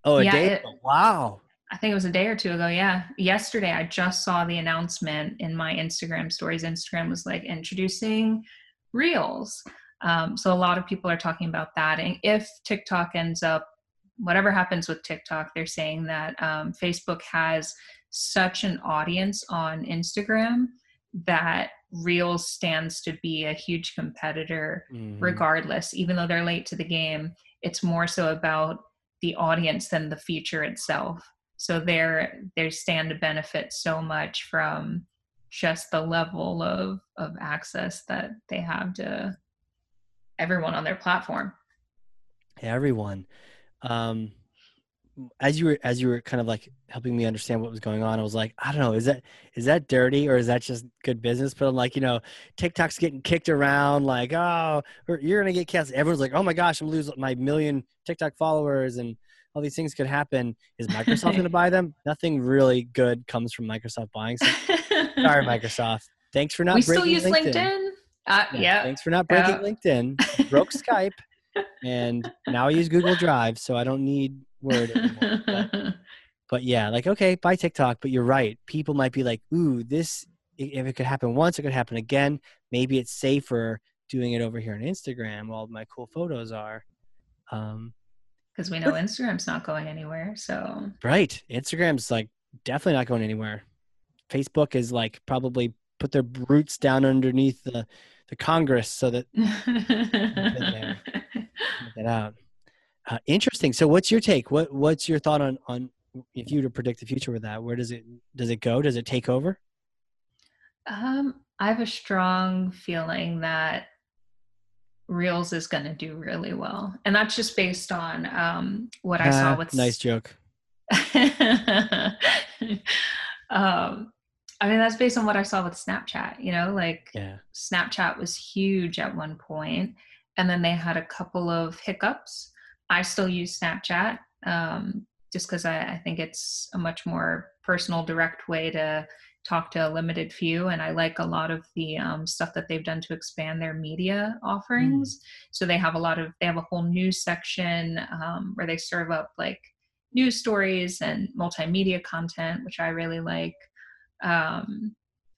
Oh, a yeah, day? It, wow. I think it was a day or two ago. Yeah. Yesterday, I just saw the announcement in my Instagram stories. Instagram was like introducing Reels. Um, so a lot of people are talking about that. And if TikTok ends up, whatever happens with TikTok, they're saying that um, Facebook has such an audience on Instagram that Reels stands to be a huge competitor mm-hmm. regardless, even though they're late to the game. It's more so about the audience than the feature itself so they're they stand to benefit so much from just the level of of access that they have to everyone on their platform everyone um as you were as you were kind of like helping me understand what was going on i was like i don't know is that is that dirty or is that just good business but i'm like you know tiktok's getting kicked around like oh you're gonna get canceled everyone's like oh my gosh i'm losing my million tiktok followers and all these things could happen. Is Microsoft going to buy them? Nothing really good comes from Microsoft buying. Some. Sorry, Microsoft. Thanks for not. We still use LinkedIn. LinkedIn. Uh, yeah, yeah. Thanks for not breaking LinkedIn. Broke Skype, and now I use Google Drive, so I don't need Word anymore. But, but yeah, like okay, buy TikTok. But you're right. People might be like, "Ooh, this. If it could happen once, it could happen again. Maybe it's safer doing it over here on Instagram. While my cool photos are." Um, because we know Instagram's not going anywhere. So right, Instagram's like definitely not going anywhere. Facebook is like probably put their roots down underneath the the Congress so that that out. Uh, interesting. So, what's your take? What What's your thought on on if you were to predict the future with that? Where does it does it go? Does it take over? Um, I have a strong feeling that Reels is going to do really well. And that's just based on um, what I saw with. Nice joke. um, I mean, that's based on what I saw with Snapchat. You know, like yeah. Snapchat was huge at one point, and then they had a couple of hiccups. I still use Snapchat um, just because I, I think it's a much more personal, direct way to talk to a limited few and i like a lot of the um, stuff that they've done to expand their media offerings mm. so they have a lot of they have a whole news section um, where they serve up like news stories and multimedia content which i really like um,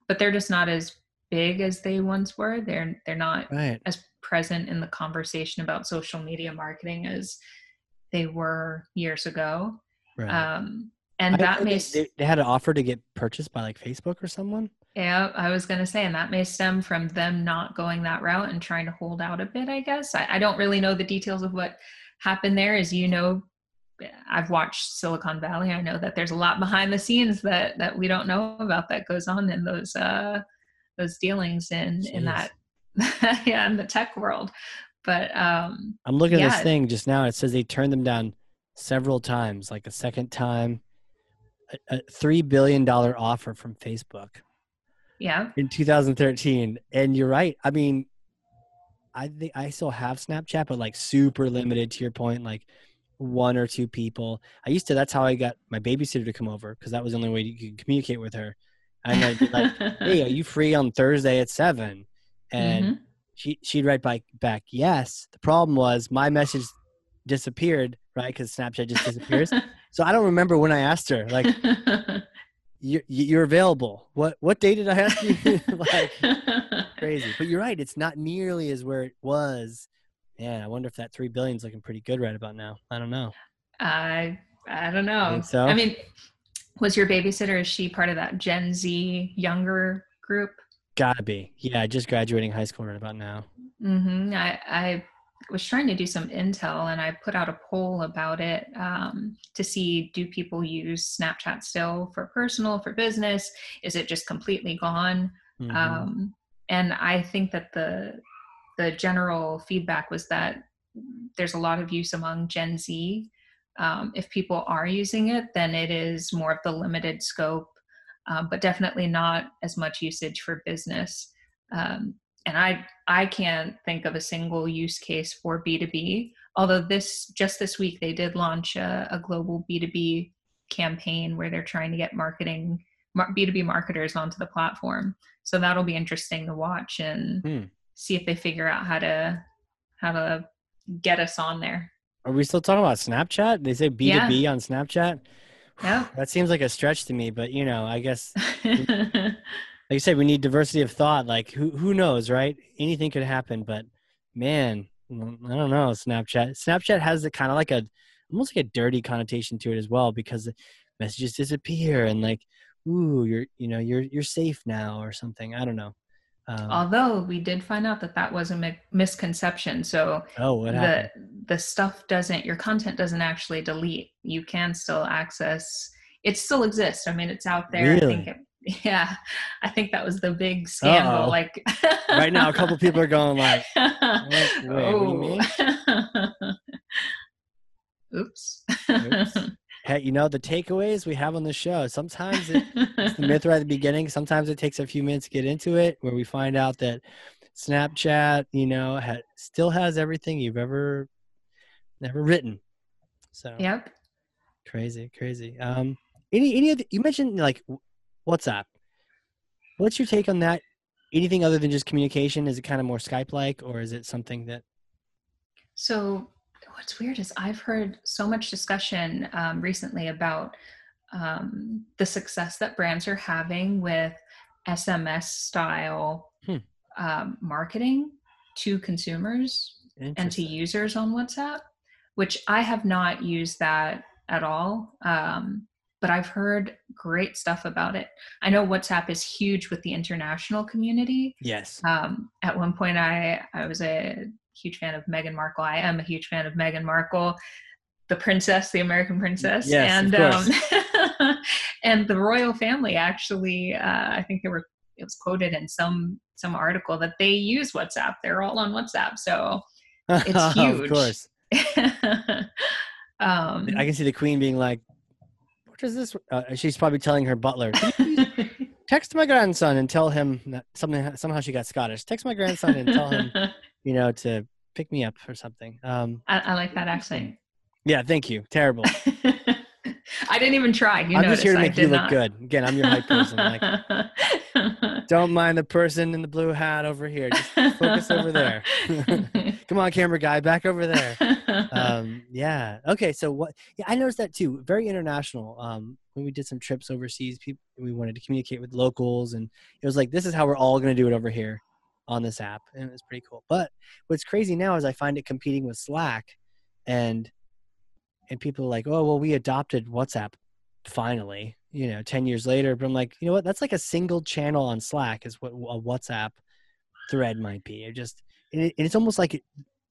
but they're just not as big as they once were they're they're not right. as present in the conversation about social media marketing as they were years ago. Right. um, and I that may they, they, had an offer to get purchased by like facebook or someone. Yeah i was going to say and that may stem from them not going that route and trying to hold out a bit i guess. I, I don't really know the details of what happened there. As you know i've watched silicon valley. I know that there's a lot behind the scenes that that we don't know about that goes on in those uh those dealings in in that yeah in the tech world. But um, I'm looking at this thing just now. It says they turned them down several times, like a second time. A, a three billion dollar offer from Facebook yeah, in 2013, and you're right. I mean, I think I still have Snapchat, but like super limited. To your point, like one or two people. I used to. That's how I got my babysitter to come over because that was the only way you could communicate with her. And I'd be like, "Hey, are you free on Thursday at 7? And Mhm. she she'd write back back yes the problem was my message disappeared right because snapchat just disappears so i don't remember when i asked her like you're, you're available what what day did i ask you like crazy but you're right it's not nearly as where it was man i wonder if that three billion's looking pretty good right about now i don't know I I don't know. think so? I mean, was your babysitter? Is she part of that Gen Z younger group? Gotta be yeah just graduating high school right about now Mm-hmm. I, I was trying to do some intel and I put out a poll about it um, to see do people use Snapchat still for personal, for business? Is it just completely gone? Mhm. Um, and I think that the the general feedback was that there's a lot of use among Gen Z. Um, if people are using it, then it is more of the limited scope, um, but definitely not as much usage for business. Um, and I I can't think of a single use case for B2B. Although this just this week they did launch a, a global B2B campaign where they're trying to get marketing B2B marketers onto the platform. So that'll be interesting to watch and Hmm. see if they figure out how to how to get us on there. are we still talking about snapchat they say b2b on snapchat Yeah. that seems like a stretch to me but you know i guess like you said, we need diversity of thought. Like who who knows, right? Anything could happen, but man, mm, I don't know. Snapchat, Snapchat has a kind of like a almost like a dirty connotation to it as well because messages disappear and like, ooh, you're you know you're you're safe now or something. I don't know. Um, Although we did find out that that was a mi- misconception. So oh, the the stuff doesn't your content doesn't actually delete. You can still access. It still exists. I mean, it's out there. I think it, yeah, I think that was the big scandal. Uh-oh. Like right now, a couple people are going like, wait, what do you mean? Oh. Oops. Oops. Hey, you know the takeaways we have on the show. Sometimes it, it's the myth right at the beginning. Sometimes it takes a few minutes to get into it, where we find out that Snapchat, you know, ha- still has everything you've ever never written. So yep. crazy, crazy. Um, any any other, you mentioned like WhatsApp. What's your take on that? Anything other than just communication? Is it kind of more Skype like, or is it something that? So what's weird is I've heard so much discussion um, recently about um, the success that brands are having with SMS style Hmm. um, marketing to consumers and to users on WhatsApp, which I have not used that at all. Um, but I've heard great stuff about it. I know WhatsApp is huge with the international community. Yes. Um, at one point, I I was a huge fan of Meghan Markle. I am a huge fan of Meghan Markle, the princess, the American princess, Yes, and of um, and the royal family. Actually, uh, I think they were it was quoted in some some article that they use WhatsApp. They're all on WhatsApp, so It's of huge. course. um, I can see the queen being like, "What is this?" Uh, she's probably telling her butler, "Can you please "Text my grandson and tell him that something somehow she got Scottish. Text my grandson and tell him, you know, to pick me up or something." Um, I, I like that accent. yeah, thank you. Terrible. I didn't even try. You I'm just here to make you did look not. good. Again, I'm your hype person. Like, don't mind the person in the blue hat over here. Just focus over there. come on, camera guy, back over there. um yeah okay so what yeah i noticed that too very international um when we did some trips overseas people we wanted to communicate with locals and it was like this is how we're all going to do it over here on this app and it was pretty cool but what's crazy now is i find it competing with slack and and people are like oh well we adopted whatsapp finally you know 10 years later but i'm like you know what that's like a single channel on slack is what a whatsapp thread might be it just and it, it's almost like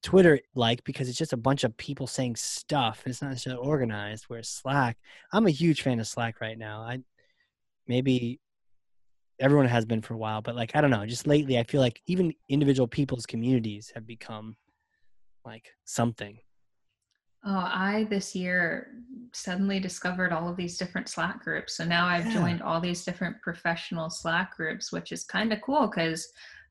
Twitter like because it's just a bunch of people saying stuff. It's not necessarily organized. Whereas Slack, I'm a huge fan of Slack right now. I maybe everyone has been for a while, but like I don't know, just lately I feel like even individual people's communities have become like something. Oh, I this year suddenly discovered all of these different Slack groups. So now I've Yeah. joined all these different professional Slack groups, which is kind of cool because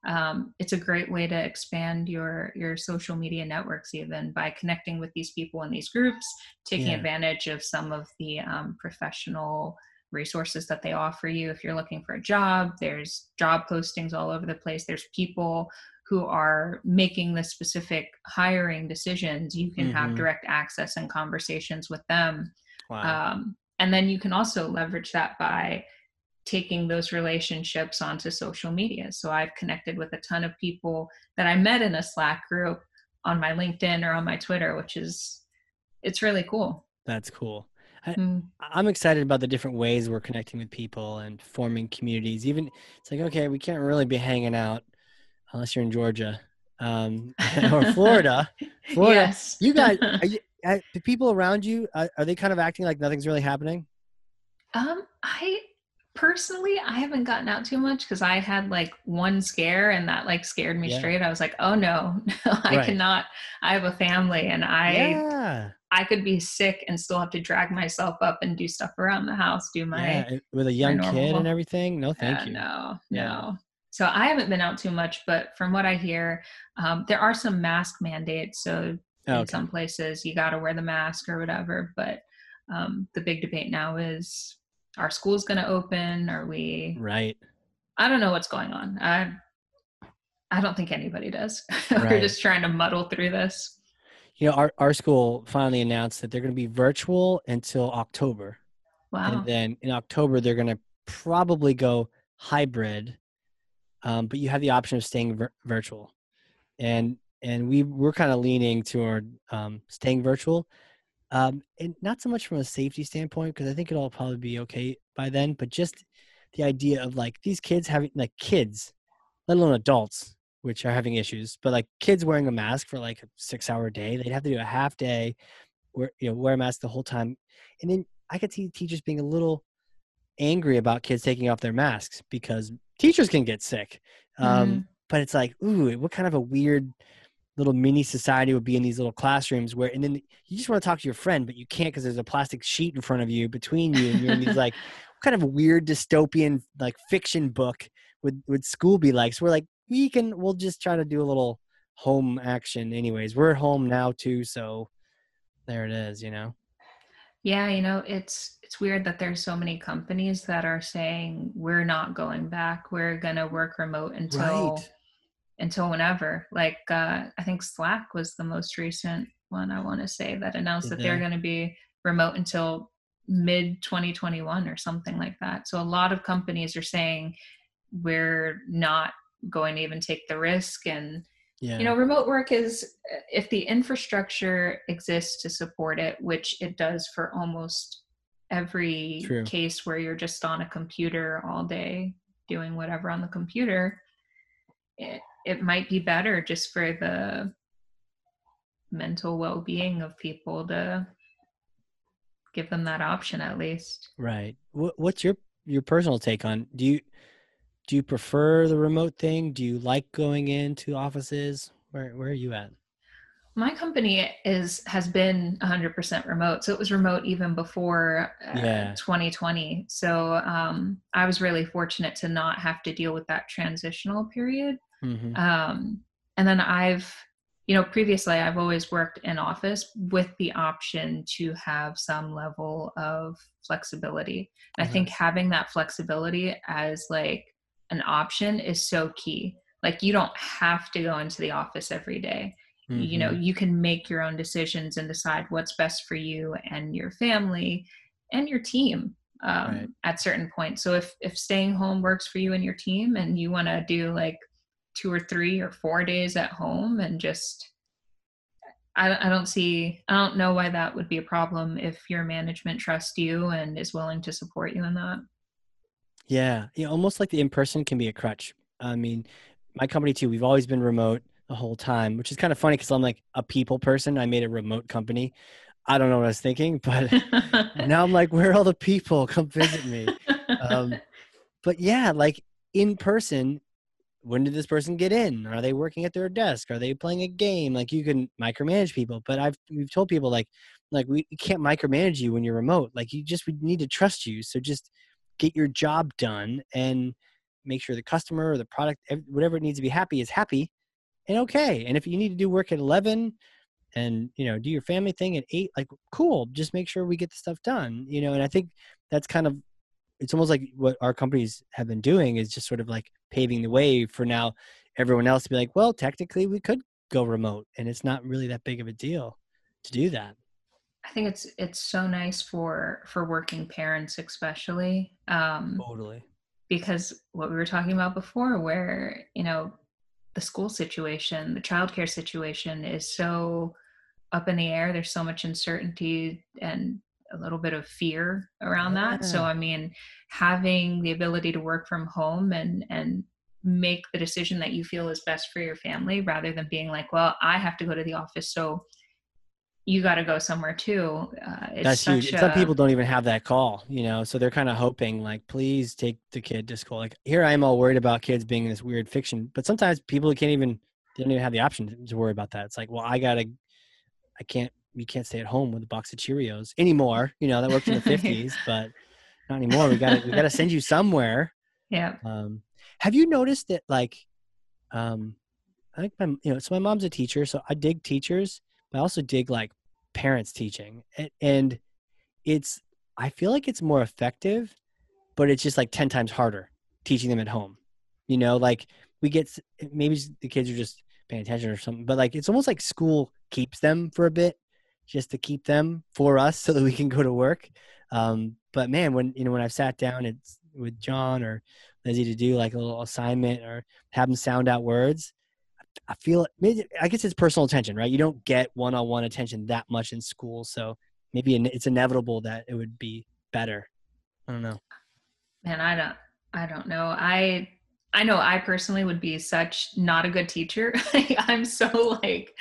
um, it's a great way to expand your your social media networks even by connecting with these people in these groups, taking Yeah. advantage of some of the um, professional resources that they offer you. If you're looking for a job, there's job postings all over the place. There's people who are making the specific hiring decisions, you can have Mhm. direct access and conversations with them. Wow. Um, and then you can also leverage that by taking those relationships onto social media. So I've connected with a ton of people that I met in a Slack group on my LinkedIn or on my Twitter, which is it's really cool. That's cool. Mm. I'm excited about the different ways we're connecting with people and forming communities. Even it's like, okay, we can't really be hanging out unless you're in Georgia um, or Florida. Florida. Yes. You guys, are you, uh, the people around you, are they kind of acting like nothing's really happening? Um, I personally I haven't gotten out too much because I had like one scare and that like scared me Yeah. straight. I was like, oh no, I Right. cannot. I have a family and I yeah. I could be sick and still have to drag myself up and do stuff around the house, do my yeah. With a young kid and everything? No, thank you. No, Yeah. no. So I haven't been out too much, but from what I hear, um, there are some mask mandates. So Oh, in some places you got to wear the mask or whatever. But um, the big debate now is: Are schools going to open? Are we? Right. I don't know what's going on. I I don't think anybody does. We're Right. just trying to muddle through this. You know, our, our school finally announced that they're going to be virtual until October. Wow. And then in October, they're going to probably go hybrid, um, but you have the option of staying vir- virtual. And and we we're kind of leaning toward um, staying virtual, um, and not so much from a safety standpoint because I think it'll probably be okay by then, but just the idea of like these kids having like kids, let alone adults, which are having issues, but like kids wearing a mask for like a six hour day, they'd have to do a half day, wear you know wear a mask the whole time, and then I could see teachers being a little angry about kids taking off their masks because teachers can get sick. Um, Mhm. But it's like, ooh, what kind of a weird little mini society would be in these little classrooms where, and then you just want to talk to your friend, but you can't because there's a plastic sheet in front of you between you, and you're in these like, what kind of weird dystopian like fiction book would would school be like? So we're like, we can, we'll just try to do a little home action, anyways. We're at home now too, so there it is, you know. Yeah, you know, it's it's weird that there's so many companies that are saying we're not going back. We're gonna work remote until until whenever. Like uh, I think Slack was the most recent one I want to say that announced Did that they're going to be remote until mid 2021 or something like that. So a lot of companies are saying we're not going to even take the risk and Yeah. you know remote work is if the infrastructure exists to support it which it does for almost every True. case where you're just on a computer all day doing whatever on the computer it, it might be better just for the mental well-being of people to give them that option at least Right. What, what's your your personal take on? Do you do you prefer the remote thing? Do you like going into offices? Where where are you at? my company is has been 100% remote so it was remote even before uh, Yeah. 2020 so um, i was really fortunate to not have to deal with that transitional period hmm um, and then i've you know previously i've always worked in office with the option to have some level of flexibility. And i think having that flexibility as like an option is so key. Like you don't have to go into the office every day. You know you can make your own decisions and decide what's best for you and your family and your team um, Right. at certain points. So if if staying home works for you and your team and you want to do like two or three or four days at home and just I, don't- I don't see i don't know why that would be a problem if your management trusts you and is willing to support you in that Yeah, yeah, almost like the in person can be a crutch. I mean, my company too. We've always been remote the whole time, which is kind of funny because I'm like a people person. I made a remote company. I don't know what I was thinking, but now I'm like, where are all the people? Come visit me. Um, but yeah, like in person when did this person get in? Are they working at their desk? Are they playing a game? Like you can micromanage people but i've we've told people like like we, can't micromanage you when you're remote. Like you just we need to trust you. So just get your job done and make sure the customer or the product whatever it needs to be happy is happy and okay. And if you need to do work at 11 and you know do your family thing at 8 like cool. Just make sure we get the stuff done you know and i think that's kind of it's almost like what our companies have been doing is just sort of like paving the way for now everyone else to be like well technically we could go remote and it's not really that big of a deal to do that. I think it's it's so nice for for working parents especially um totally. because what we were talking about before where you know the school situation the childcare situation is so up in the air there's so much uncertainty and a little bit of fear around yeah. that so i mean having the ability to work from home and and make the decision that you feel is best for your family rather than being like well i have to go to the office so you got to go somewhere too. Uh, That's huge. A, Some people don't even have that call, you know, so they're kind of hoping, like, please take the kid to school. Like, here I am all worried about kids being in this weird fiction, but sometimes people can't even, they don't even have the option to worry about that. It's like, well, I gotta, I can't, you can't stay at home with a box of Cheerios anymore. You know, that worked in the fifties, but not anymore. We gotta, we gotta send you somewhere. Yeah. Um, have you noticed that, like, um, I think my, you know, so my mom's a teacher, so I dig teachers but I also dig like parents teaching, and it's I feel like it's more effective, but it's just like ten times harder teaching them at home. You know, like we get maybe the kids are just paying attention or something, but like it's almost like school keeps them for a bit just to keep them for us so that we can go to work. Um, but man, when you know when I've sat down it's with John or Lizzie to do like a little assignment or have them sound out words, I feel maybe I guess it's personal attention, right? You don't get one-on-one attention that much in school, so maybe it's inevitable that it would be better. I don't know. Man, I don't. I don't know. I I know I personally would be such not a good teacher. I'm so like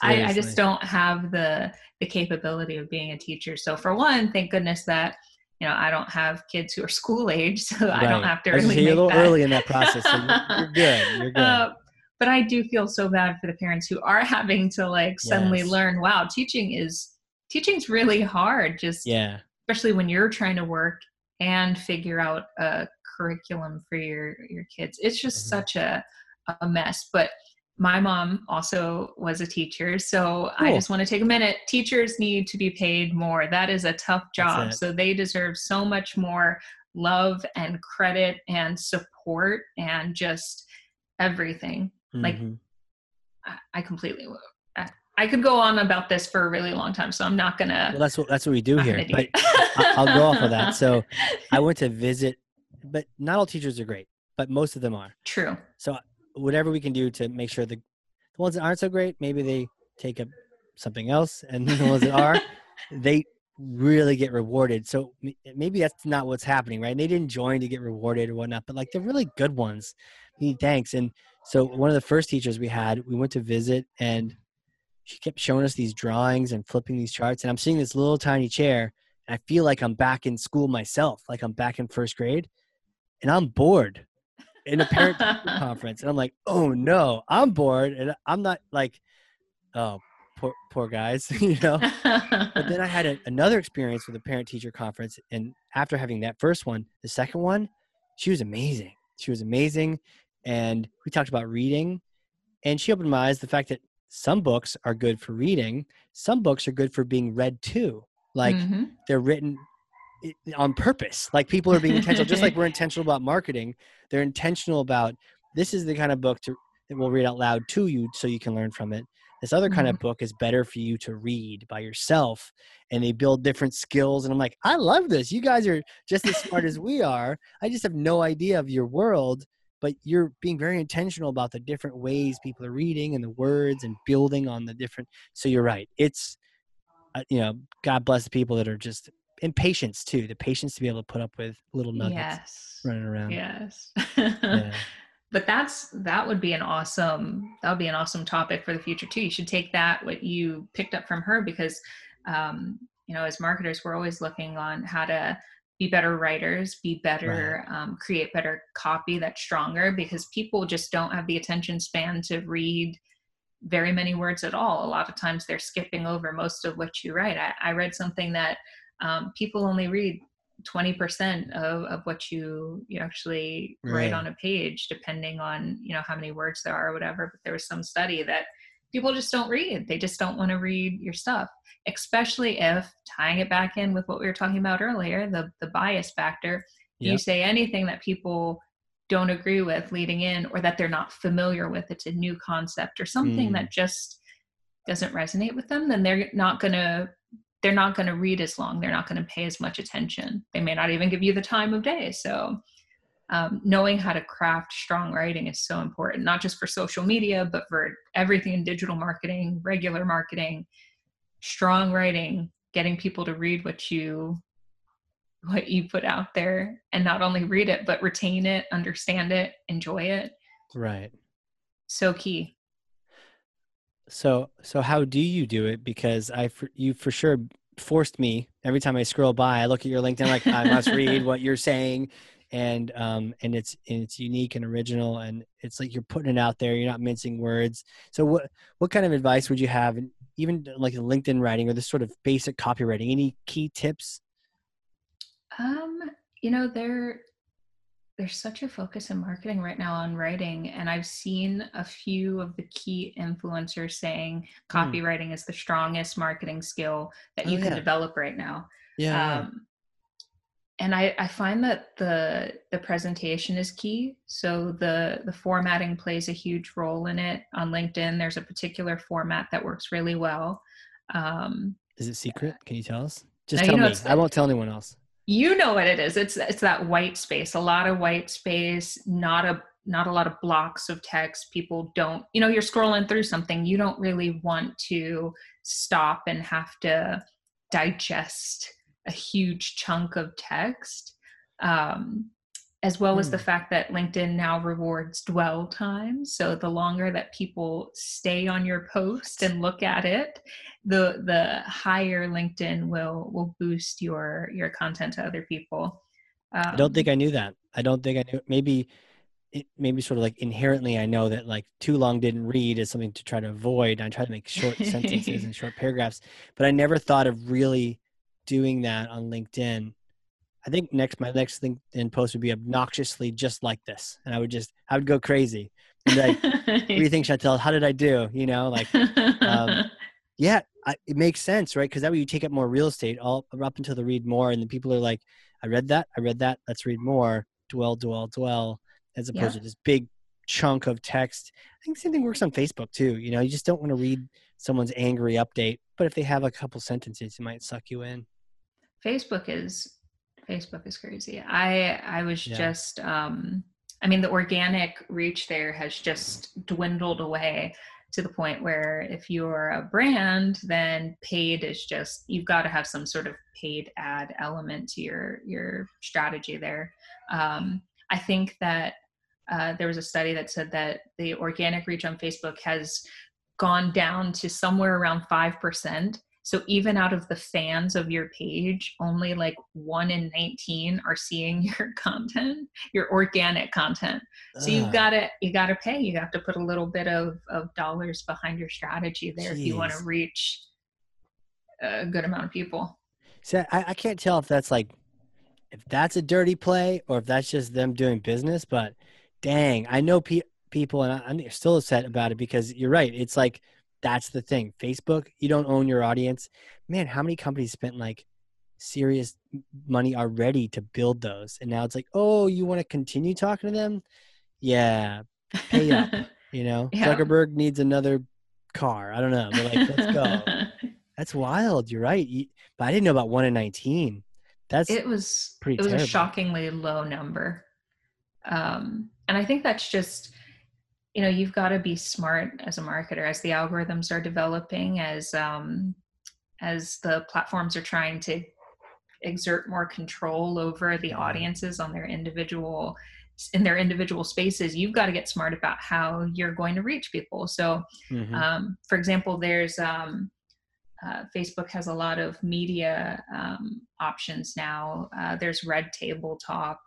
I, I, just don't have the the capability of being a teacher. So for one, thank goodness that you know I don't have kids who are school age, so right. I don't have to really. You're a little that. early in that process. So you're, good. You're good. Uh, but i do feel so bad for the parents who are having to like suddenly yes. learn wow teaching is teaching's really hard just yeah especially when you're trying to work and figure out a curriculum for your your kids it's just mm-hmm. such a a mess but my mom also was a teacher so cool. i just want to take a minute teachers need to be paid more that is a tough job so they deserve so much more love and credit and support and just everything like mm-hmm. I, I, completely I, I, could go on about this for a really long time, so I'm not gonna. Well, that's what that's what we do here. But I'll go off of that. So I went to visit, but not all teachers are great, but most of them are. True. So whatever we can do to make sure the the ones that aren't so great, maybe they take up something else, and the ones that are, they really get rewarded. So maybe that's not what's happening, right? And they didn't join to get rewarded or whatnot, but like the really good ones need thanks. And so one of the first teachers we had, we went to visit and she kept showing us these drawings and flipping these charts. And I'm seeing this little tiny chair and I feel like I'm back in school myself, like I'm back in first grade and I'm bored in a parent conference. And I'm like, oh no, I'm bored. And I'm not like, oh, poor, poor guys, you know? but then I had a, another experience with a parent teacher conference. And after having that first one, the second one, she was amazing. She was amazing and we talked about reading and she opened my eyes the fact that some books are good for reading some books are good for being read too like mm-hmm. they're written on purpose. Like people are being intentional just like we're intentional about marketing they're intentional about this is the kind of book to, that we'll read out loud to you so you can learn from it. This other kind mm-hmm. of book is better for you to read by yourself and they build different skills and i'm like i love this. You guys are just as smart as we are. I just have no idea of your world but you're being very intentional about the different ways people are reading and the words and building on the different so you're right. It's uh, you know god bless the people that are just and patience too the patience to be able to put up with little nuggets yes. running around yes yeah. but that's that would be an awesome that would be an awesome topic for the future too you should take that what you picked up from her because um you know as marketers we're always looking on how to be better writers, be better, right. um, create better copy that's stronger because people just don't have the attention span to read very many words at all. A lot of times they're skipping over most of what you write. I, I read something that um, people only read 20% of, of what you, you actually right. write on a page, depending on, you know, how many words there are or whatever. But there was some study that people just don't read. They just don't want to read your stuff, especially if tying it back in with what we were talking about earlier, the, the bias factor, yep. you say anything that people don't agree with leading in or that they're not familiar with, it's a new concept or something mm. that just doesn't resonate with them, then they're not going to they're not going to read as long. They're not going to pay as much attention. They may not even give you the time of day. So, um, knowing how to craft strong writing is so important, not just for social media, but for everything in digital marketing, regular marketing, strong writing, getting people to read what you what you put out there and not only read it but retain it understand it enjoy it right so key so so how do you do it? Because I for, you for sure forced me every time I scroll by. I look at your LinkedIn like I must read what you're saying, and um and it's and it's unique and original, and it's like you're putting it out there. You're not mincing words. So what what kind of advice would you have, even like LinkedIn writing or this sort of basic copywriting? Any key tips? Um, you know there there's such a focus in marketing right now on writing and i've seen a few of the key influencers saying hmm. copywriting mm. is the strongest marketing skill that you oh, can yeah. develop right now. Yeah, um, and I, I find that the the presentation is key so the the formatting plays a huge role in it. On linkedin there's a particular format that works really well. Um, is it secret? Can you tell us? Just tell me. i won't tell anyone else you know what it is. It's it's that white space a lot of white space not a not a lot of blocks of text. People don't you know you're scrolling through something you don't really want to stop and have to digest a huge chunk of text. Um, as well as the hmm. fact that LinkedIn now rewards dwell time. So the longer that people stay on your post and look at it, the the higher LinkedIn will will boost your your content to other people. Um, I don't think um, I knew that. I don't think I knew. Maybe it, maybe sort of like inherently I know that like too long didn't read is something to try to avoid. I try to make short sentences and short paragraphs, but I never thought of really doing that on LinkedIn I think next my next thing in post would be obnoxiously just like this, and I would just I would go crazy. like, what do you think, Chantelle? How did I do? You know, like, um, yeah, I, it makes sense, right? Because that way you take up more real estate all up until the read more, and then people are like, I read that, I read that, let's read more, dwell, dwell, dwell, as opposed yeah. to this big chunk of text. I think the same thing works on Facebook too. You know, you just don't want to read someone's angry update, but if they have a couple sentences, it might suck you in. Facebook is Facebook is crazy. I I was yeah. just um I mean the organic reach there has just dwindled away to the point where if you're a brand then paid is just you've got to have some sort of paid ad element to your your strategy there. Um I think that uh, there was a study that said that the organic reach on Facebook has gone down to somewhere around 5% so even out of the fans of your page, only like one in 19 are seeing your content, your organic content. So uh, you've got to, you got to pay. You have to put a little bit of, of dollars behind your strategy there geez. if you want to reach a good amount of people. So I, I can't tell if that's like, if that's a dirty play or if that's just them doing business, but dang, I know pe- people and I, I'm still upset about it because you're right. It's like, that's the thing. Facebook, you don't own your audience. Man, how many companies spent like serious money already to build those? And now it's like, oh, you want to continue talking to them? Yeah, pay up. you know, yeah. Zuckerberg needs another car. I don't know, but like, let's go. That's wild. You're right. But I didn't know about one in nineteen. That's it was pretty. It was terrible. a shockingly low number, um, and I think that's just you know you've got to be smart as a marketer as the algorithms are developing as um, as the platforms are trying to exert more control over the audiences on their individual in their individual spaces you've got to get smart about how you're going to reach people so mm-hmm. um, for example there's um, uh, Facebook has a lot of media um, options now. Uh, there's Red Table Talk,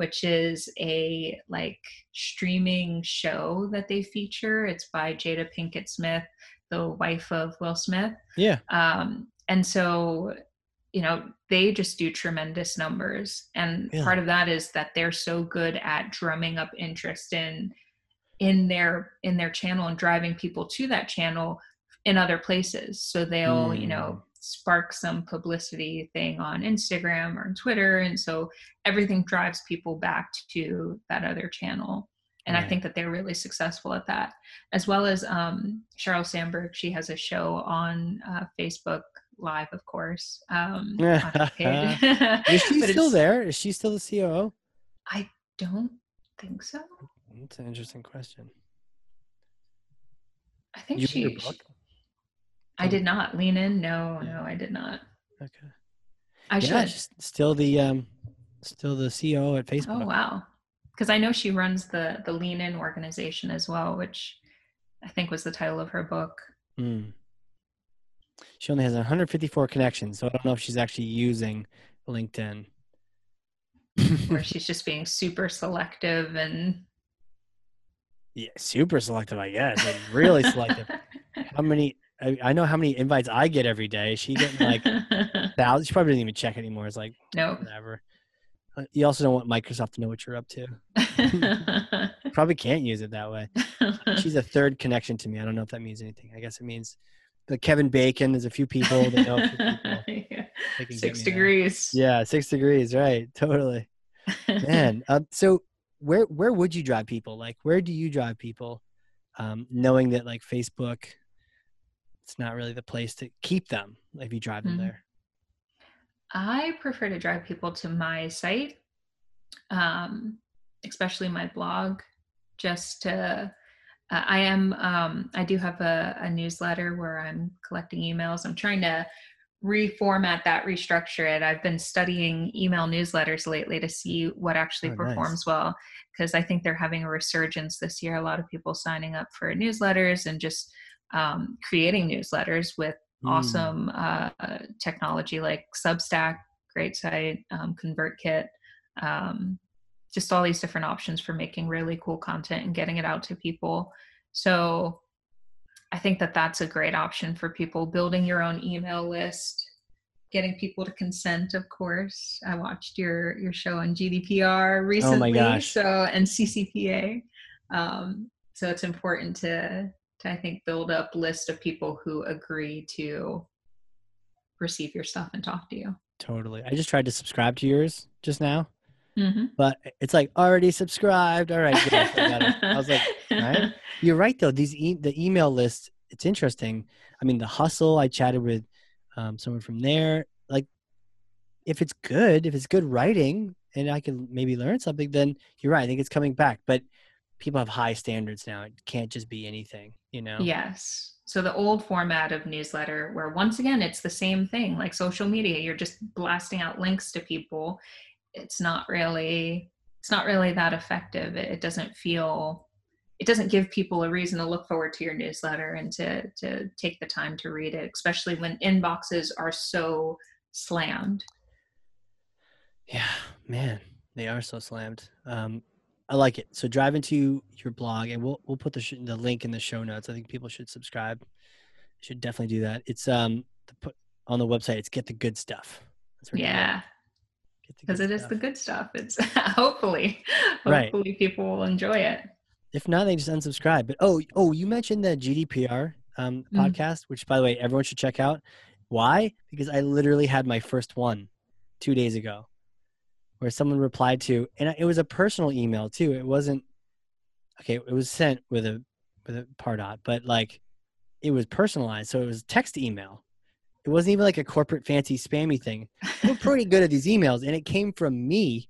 which is a like streaming show that they feature. It's by Jada Pinkett Smith, the wife of Will Smith. Yeah. Um, and so, you know, they just do tremendous numbers. And Really? part of that is that they're so good at drumming up interest in in their in their channel and driving people to that channel in other places. So they'll, you Mm. know, spark some publicity thing on Instagram or on Twitter. And so everything drives people back to that other channel. And I think that they're really successful at that. As well as um, Sheryl Sandberg, she has a show on uh, Facebook Live, of course. Um. Is she still there? Is she still the COO? I don't think so. That's an interesting question. I think You she, her she- book? I did not lean in. No, no, I did not. Okay. I yeah, should. she's still the um, still the CEO at Facebook. Oh wow. Because I know she runs the the Lean In organization as well, which I think was the title of her book. Mm. She only has 154 connections, so I don't know if she's actually using LinkedIn. where she's just being super selective and yeah, super selective, I guess. Like really selective. How many? I, I know how many invites I get every day. She getting like thousands. She probably doesn't even check anymore. It's like nope. whatever. Uh, You also don't want Microsoft to know what you're up to. Probably can't use it that way. She's a third connection to me. I don't know if that means anything. I guess it means the Kevin Bacon. There's a few people that know people. Yeah. They can get Six degrees. Yeah, six degrees. Right. Totally. Man. Uh, so where where would you drive people? Like where do you drive people? Um, knowing that like Facebook, it's not really the place to keep them if you drive them Mhm. there. I prefer to drive people to my site, um, especially my blog, just to. Uh, I am. Um, I do have a, a newsletter where I'm collecting emails. I'm trying to reformat that, restructure it. I've been studying email newsletters lately to see what actually Oh, nice. performs well because I think they're having a resurgence this year. A lot of people signing up for newsletters and just um, creating newsletters with Mm. awesome uh, technology like Substack, great site, um, ConvertKit, um, just all these different options for making really cool content and getting it out to people. So I think that that's a great option for people building your own email list, getting people to consent. Of course, I watched your your show on GDPR recently, gosh. so and CCPA. Um, so it's important to to I think build up list of people who agree to receive your stuff and talk to you. Totally. I just tried to subscribe to yours just now, Mm-hmm. but it's like already subscribed. All right. Good. I. I was like, right? You're right though. These e- the email list. It's interesting. I mean, the hustle. I chatted with um, someone from there. Like, if it's good, if it's good writing, and I can maybe learn something, then you're right. I think it's coming back. But people have high standards now. It can't just be anything. You know. Yes. So the old format of newsletter, where once again it's the same thing, like social media, you're just blasting out links to people. It's not really, it's not really that effective. It, it doesn't feel, it doesn't give people a reason to look forward to your newsletter and to to take the time to read it, especially when inboxes are so slammed. Yeah, man, they are so slammed. Um, I like it. So drive into your blog, and we'll we'll put the sh- the link in the show notes. I think people should subscribe. Should definitely do that. It's um the on the website. It's get the good stuff. Yeah. Because it is stuff. the good stuff. It's hopefully, Right. hopefully people will enjoy it. If not, they just unsubscribe. But oh oh, you mentioned the GDPR um Mm. podcast, which by the way everyone should check out. Why? Because I literally had my first one two days ago, where someone replied to, and it was a personal email too. It wasn't okay. It was sent with a with a pardot, but like it was personalized, so it was text email. It wasn't even like a corporate fancy spammy thing. We're pretty good at these emails, and it came from me,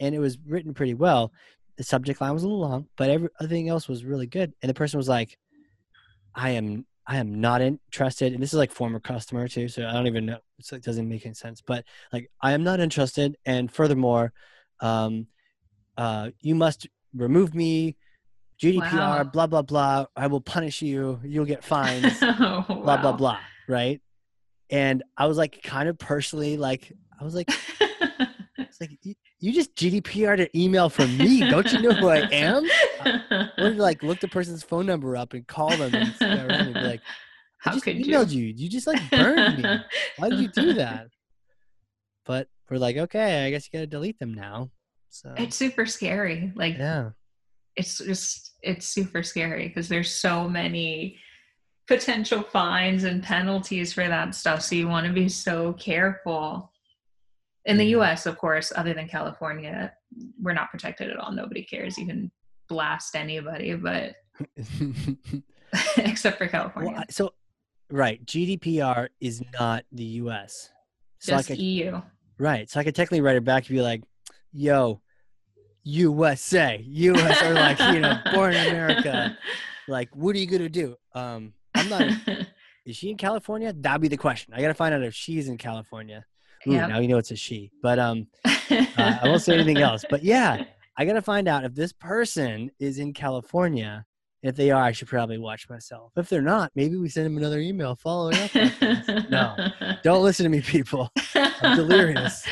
and it was written pretty well. The subject line was a little long, but everything else was really good. And the person was like, "I am, I am not interested." And this is like former customer too, so I don't even know. So it doesn't make any sense. But like, I am not interested, and furthermore, um, uh, you must remove me. GDPR, Wow. blah blah blah. I will punish you. You'll get fines. oh, blah blah wow. blah. Right? and I was like, kind of personally, like, I was like, it's like you, you just GDPR'd an email from me. Don't you know who I am? To like look the person's phone number up and call them and, and be like, I How just could emailed you? you. you. just like burned me. Why did you do that? But we're like, okay, I guess you got to delete them now. So It's super scary. Like yeah, it's just it's super scary because there's so many potential fines and penalties for that stuff. So you want to be so careful. In the US, of course, other than California, we're not protected at all. Nobody cares. You can blast anybody, but except for California. well, so right, GDPR is not the U.S. So I Just could, EU. right, so I could technically write it back and be like, "Yo, USA, U.S. or like you know, born in America. Like, what are you gonna do?" Um, I'm not. Is she in California? That'd be the question. I gotta find out if she's in California. Ooh, Yep. now you know it's a she. But um, uh, I won't say anything else. But yeah, I gotta find out if this person is in California. If they are, I should probably watch myself. If they're not, maybe we send them another email following up. No, don't listen to me, people. I'm delirious.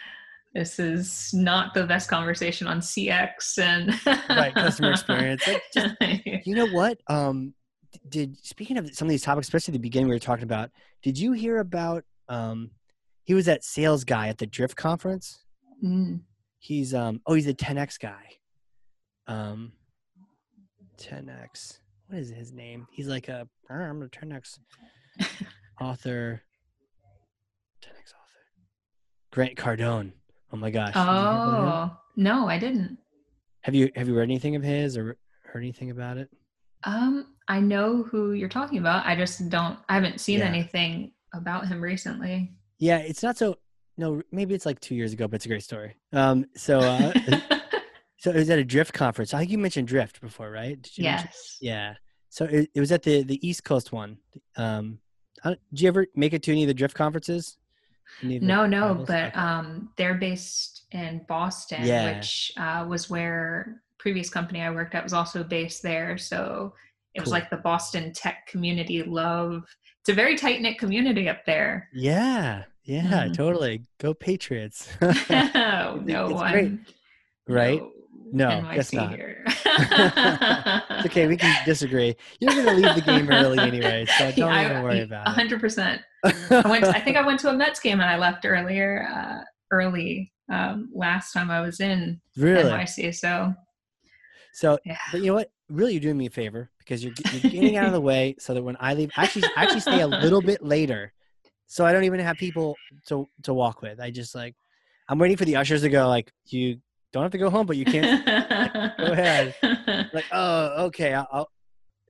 this is not the best conversation on CX and right, customer experience. Like, just, you know what? Um, did speaking of some of these topics, especially the beginning we were talking about, did you hear about? Um, he was that sales guy at the Drift conference. Mm. He's um, oh, he's a 10x guy. Um, 10x. What is his name? He's like a I'm a 10x author. 10x author. Grant Cardone. Oh my gosh. Did you hear about him? Oh no, I didn't. Have you have you read anything of his or heard anything about it? Um, I know who you're talking about. I just don't. I haven't seen Yeah. anything about him recently. Yeah, it's not so. No, maybe it's like two years ago, but it's a great story. Um, so uh, so it was at a Drift conference. I think you mentioned Drift before, right? Did you mention- yes. Yeah. So it, it was at the the East Coast one. Um, did you ever make it to any of the Drift conferences? Any of the No, no, but Okay. um, they're based in Boston, Yeah. which uh, was where previous company I worked at was also based there. So it was Cool. like the Boston tech community love. It's a very tight knit community up there. yeah, yeah, Mhm. totally. Go Patriots! no one, great, right? No, NYC guess not. It's okay, we can disagree. You're gonna leave the game early anyway, so don't I- even worry about it. hundred percent. I went. I think I went to a Mets game and I left earlier, uh, early um, last time I was in really. NYC. So So, yeah, but you know what? Really, you're doing me a favor because you're, you're getting out of the way so that when I leave, actually, actually stay a little bit later, so I don't even have people to to walk with. I just like, I'm waiting for the ushers to go. Like, you don't have to go home, but you can't. go ahead. Like, oh, okay. I'll, I'll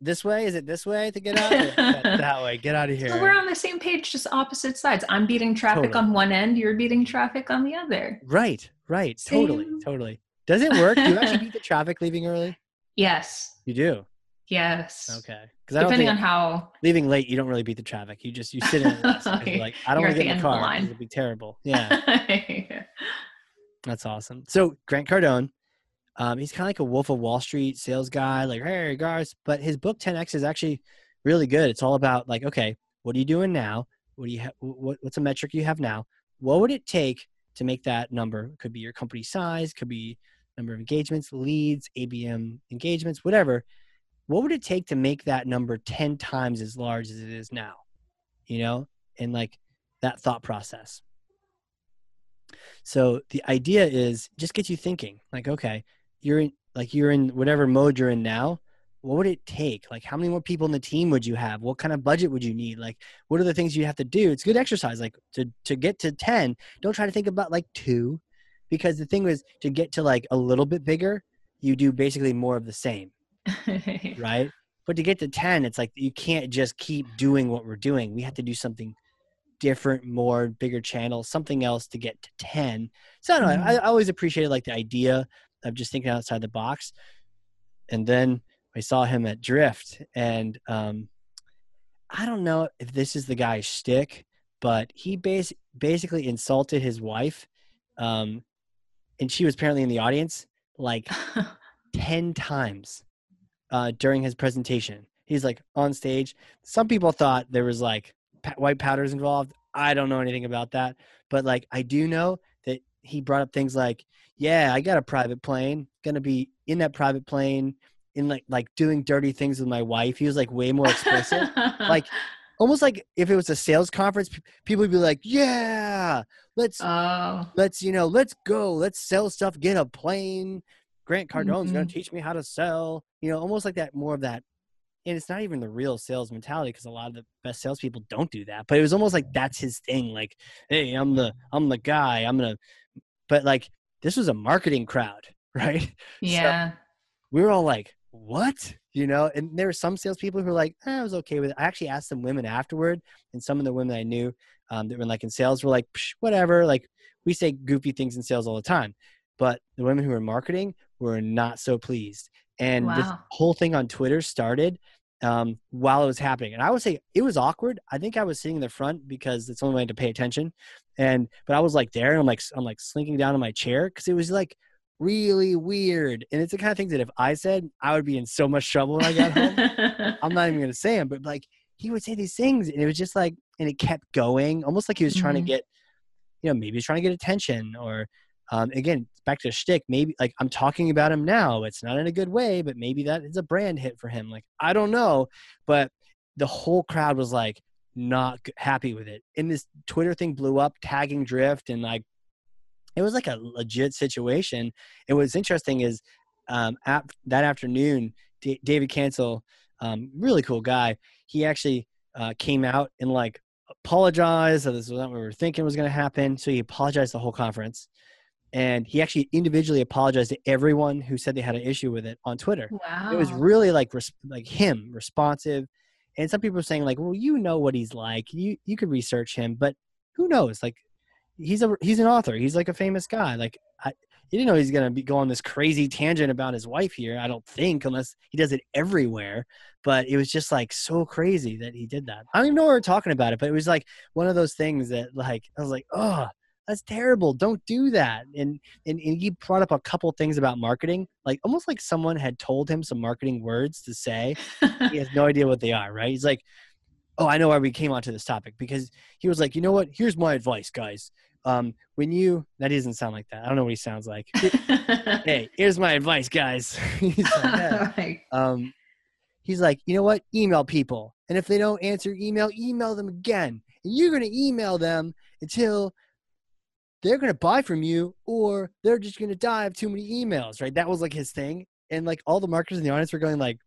this way. Is it this way to get out? That, that way. Get out of here. So we're on the same page, just opposite sides. I'm beating traffic Totally. on one end. You're beating traffic on the other. right. Right. Totally. Totally. Does it work? Do you actually beat the traffic leaving early? Yes. You do. Yes. Okay. Because Depending on how. leaving late, you don't really beat the traffic. You just you sit in you're like, I don't want at to get in the the end of the line. It would be terrible. Yeah. That's awesome. So Grant Cardone, um, he's kind of like a Wolf of Wall Street sales guy, like hey guys. But his book 10x is actually really good. It's all about like, okay, what are you doing now? What do you ha- what, what's a metric you have now? What would it take to make that number? Could be your company size, could be number of engagements, leads, ABM engagements, whatever. What would it take to make that number 10 times as large as it is now? You know, and like that thought process. So the idea is just get you thinking like, okay, you're in, like, you're in whatever mode you're in now. What would it take? Like, how many more people in the team would you have? What kind of budget would you need? Like, what are the things you have to do? It's good exercise. Like to, to get to 10, don't try to think about like two, because the thing was to get to like a little bit bigger, you do basically more of the same, right? But to get to 10, it's like you can't just keep doing what we're doing. We have to do something different, more bigger channels, something else to get to 10. So I know. I, I always appreciated like the idea of just thinking outside the box. And then I saw him at Drift, and um, I don't know if this is the guy's shtick, but he bas- basically insulted his wife, um, and she was apparently in the audience like 10 times uh, during his presentation. He's like on stage. Some people thought there was like white powders involved. I don't know anything about that, but like I do know that he brought up things like, "Yeah, I got a private plane. Gonna be in that private plane, in like like doing dirty things with my wife." He was like way more explicit, like almost like if it was a sales conference, people would be like, "Yeah, let's oh, let's you know let's go, let's sell stuff, get a plane." Grant Cardone's gonna Mhm. teach me how to sell. You know, almost like that, more of that and it's not even the real sales mentality because a lot of the best salespeople don't do that. But it was almost like that's his thing. Like, hey, I'm the I'm the guy. I'm gonna. But like, this was a marketing crowd, right? yeah. We were all like, what? You know. And there were some salespeople who were like, eh, I was okay with it. I actually asked some women afterward, and some of the women I knew um, that were like in sales were like, Psh, whatever. Like, we say goofy things in sales all the time, but the women who were in marketing were not so pleased. And this whole thing on Twitter started um, while it was happening. And I would say it was awkward. I think I was sitting in the front because it's the only way to pay attention. And but I was like there, and I'm like I'm like slinking down in my chair because it was like really weird. And it's the kind of things that if I said, I would be in so much trouble when I got home. I'm not even gonna say them, but like he would say these things, and it was just like, and it kept going, almost like he was trying Mhm. to get, you know, maybe he's trying to get attention, or um, again, back to shtick. Maybe like I'm talking about him now. It's not in a good way, but maybe that is a brand hit for him. Like I don't know, but the whole crowd was like not happy with it. And this Twitter thing blew up, tagging Drift, and like it was like a legit situation. And what's interesting is um, that afternoon, D- David Cancel, um, really cool guy. He actually uh, came out and like apologized this was not what we were thinking was going to happen. So he apologized the whole conference, and he actually individually apologized to everyone who said they had an issue with it on Twitter. wow. It was really like res- like him responsive, and some people were saying like, well, you know what he's like. You you could research him, but who knows? Like he's a he's an author. He's like a famous guy. Like I, you didn't know he's gonna be go on this crazy tangent about his wife here. I don't think unless he does it everywhere. But it was just like so crazy that he did that. I don't even know what we're talking about it, but it was like one of those things that like I was like, oh, that's terrible. Don't do that. And and, and he brought up a couple things about marketing, like almost like someone had told him some marketing words to say. He has no idea what they are, right? He's like, oh, I know why we came onto this topic because he was like, you know what? Here's my advice, guys. Um, when you that doesn't sound like that. I don't know what he sounds like. hey, here's my advice, guys. He's like, "Yeah." Like, um, he's like, you know what? Email people, and if they don't answer email, email them again. And you're gonna email them until they're gonna buy from you, or they're just gonna die of too many emails. Right? That was like his thing, and like all the marketers in the audience were going like,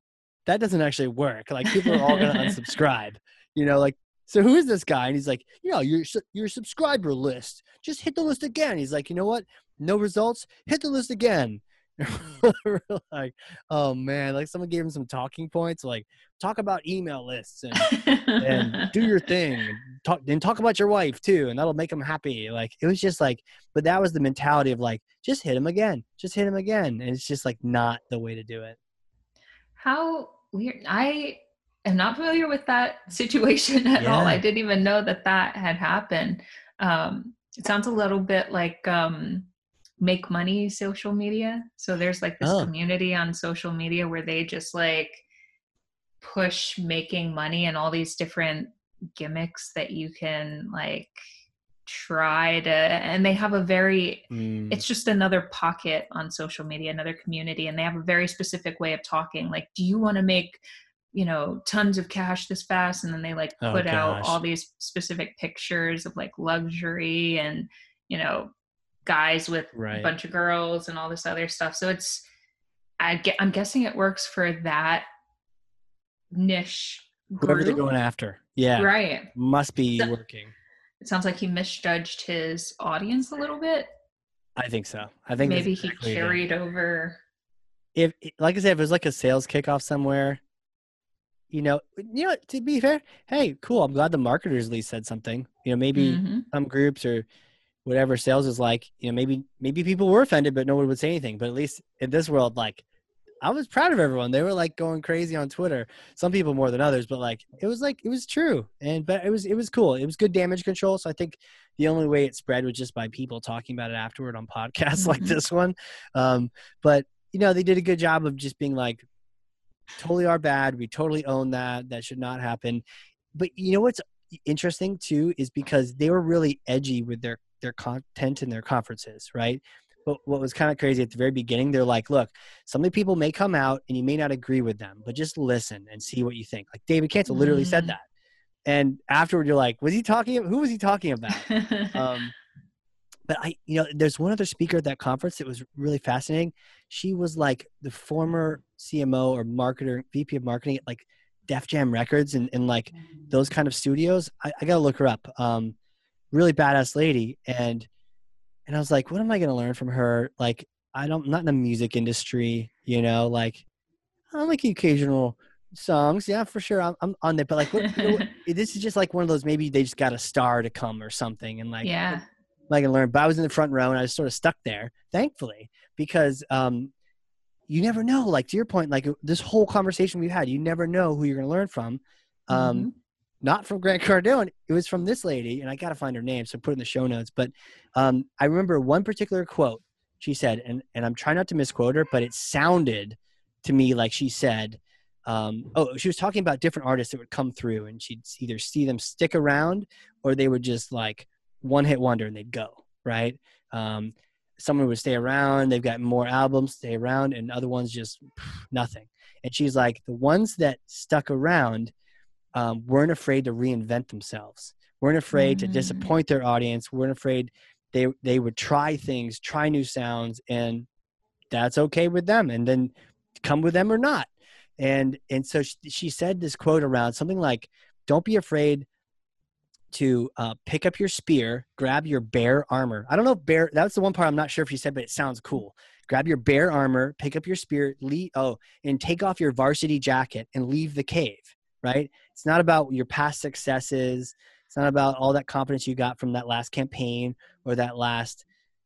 that doesn't actually work. Like people are all gonna unsubscribe. You know, like. So who is this guy? And he's like, you know, your your subscriber list. Just hit the list again. He's like, you know what? No results. Hit the list again. Like, oh man, like someone gave him some talking points, like talk about email lists and, and do your thing, and talk and talk about your wife too, and that'll make him happy. Like it was just like, but that was the mentality of like, just hit him again, just hit him again, and it's just like not the way to do it. How weird. I am not familiar with that situation at all. I didn't even know that that had happened. Um, it sounds a little bit like um, make money social media. So there's like this Oh. community on social media where they just like push making money and all these different gimmicks that you can like try to and they have a very Mm, it's just another pocket on social media another community and they have a very specific way of talking like do you want to make you know tons of cash this fast and then they like Oh, put out all these specific pictures of like luxury and you know guys with a bunch of girls and all this other stuff so it's i get i'm guessing it works for that niche Whoever they're going after, yeah, right must be So- working. it sounds like he misjudged his audience a little bit I think so. I think maybe he exactly it. carried over if like I said, if it was like a sales kickoff somewhere, you know, you know, to be fair, hey, cool. I'm glad the marketers at least said something. You know, maybe Mhm. some groups or whatever sales is like, you know, maybe maybe people were offended, but no one would say anything. But at least in this world, like I was proud of everyone. They were like going crazy on Twitter. Some people more than others, but like it was like it was true. And but it was it was cool. It was good damage control. So I think the only way it spread was just by people talking about it afterward on podcasts like Mhm. this one. Um, but you know, they did a good job of just being like totally our bad. We totally own that. That should not happen. But you know what's interesting too is because they were really edgy with their their content and their conferences, right? But what was kind of crazy at the very beginning, they're like, look, some of the people may come out and you may not agree with them, but just listen and see what you think. Like David Cancel literally said Mm. that. And afterward, you're like, was he talking? Who was he talking about? um, but I, you know, there's one other speaker at that conference that was really fascinating. She was like the former CMO or marketer, VP of marketing at like Def Jam Records and, and like those kind of studios. I, I gotta look her up. Um, really badass lady. And and I was like, what am I gonna learn from her? Like, I don't, I'm not in the music industry, you know. Like, I'm like occasional songs, yeah, for sure. I'm, I'm on there, but like, what, you know, this is just like one of those. Maybe they just got a star to come or something, and like, yeah. I can learn. But I was in the front row and I was sort of stuck there, thankfully, because um, you never know. Like to your point, like this whole conversation we've had, you never know who you're going to learn from. Um, Mhm. Not from Grant Cardone. It was from this lady, and I got to find her name, so put in the show notes. But um, I remember one particular quote she said, and and I'm trying not to misquote her, but it sounded to me like she said. Um, oh, she was talking about different artists that would come through, and she'd either see them stick around, or they would just like one hit wonder and they'd go right um, someone would stay around they've got more albums stay around and other ones just nothing and she's like the ones that stuck around um, weren't afraid to reinvent themselves weren't afraid to Mm. disappoint their audience weren't afraid they they would try things try new sounds and that's okay with them and then come with them or not and and so she, she said this quote around something like don't be afraid to uh, pick up your spear, grab your bear armor. I don't know if bear. That's the one part I'm not sure if you said, but it sounds cool. Grab your bear armor, pick up your spear, leave. Oh, and take off your varsity jacket and leave the cave. Right? It's not about your past successes. It's not about all that confidence you got from that last campaign or that last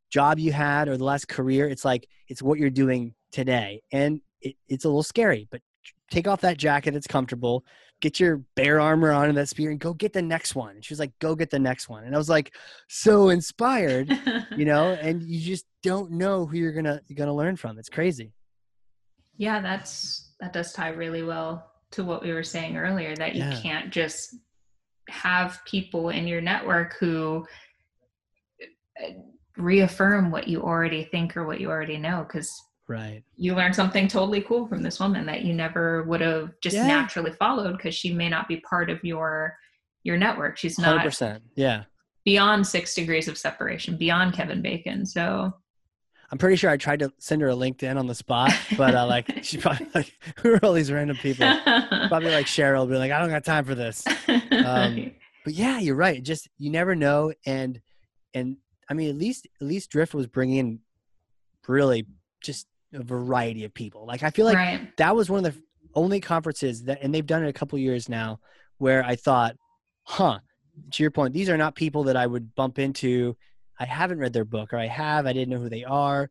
job you had or the last career. It's like it's what you're doing today, and it, it's a little scary. But take off that jacket. It's comfortable get your bear armor on and that spear and go get the next one. And she was like, go get the next one. And I was like, so inspired, you know, and you just don't know who you're gonna you're gonna learn from. It's crazy. yeah, that's that does tie really well to what we were saying earlier that you Yeah. can't just have people in your network who uh, reaffirm what you already think or what you already know because Right. you learn something totally cool from this woman that you never would have just Yeah. naturally followed because she may not be part of your your network she's not percent. Yeah. beyond six degrees of separation beyond kevin bacon so I'm pretty sure I tried to send her a LinkedIn on the spot, but uh, like she probably like who are all these random people? Probably like Sheryl, be like, I don't got time for this. Um, But yeah, you're right. Just you never know, and and I mean, at least at least Drift was bringing in really just a variety of people. Like I feel like right that was one of the only conferences that, and they've done it a couple years now, where I thought, huh, to your point, these are not people that I would bump into. I haven't read their book, or I have, I didn't know who they are,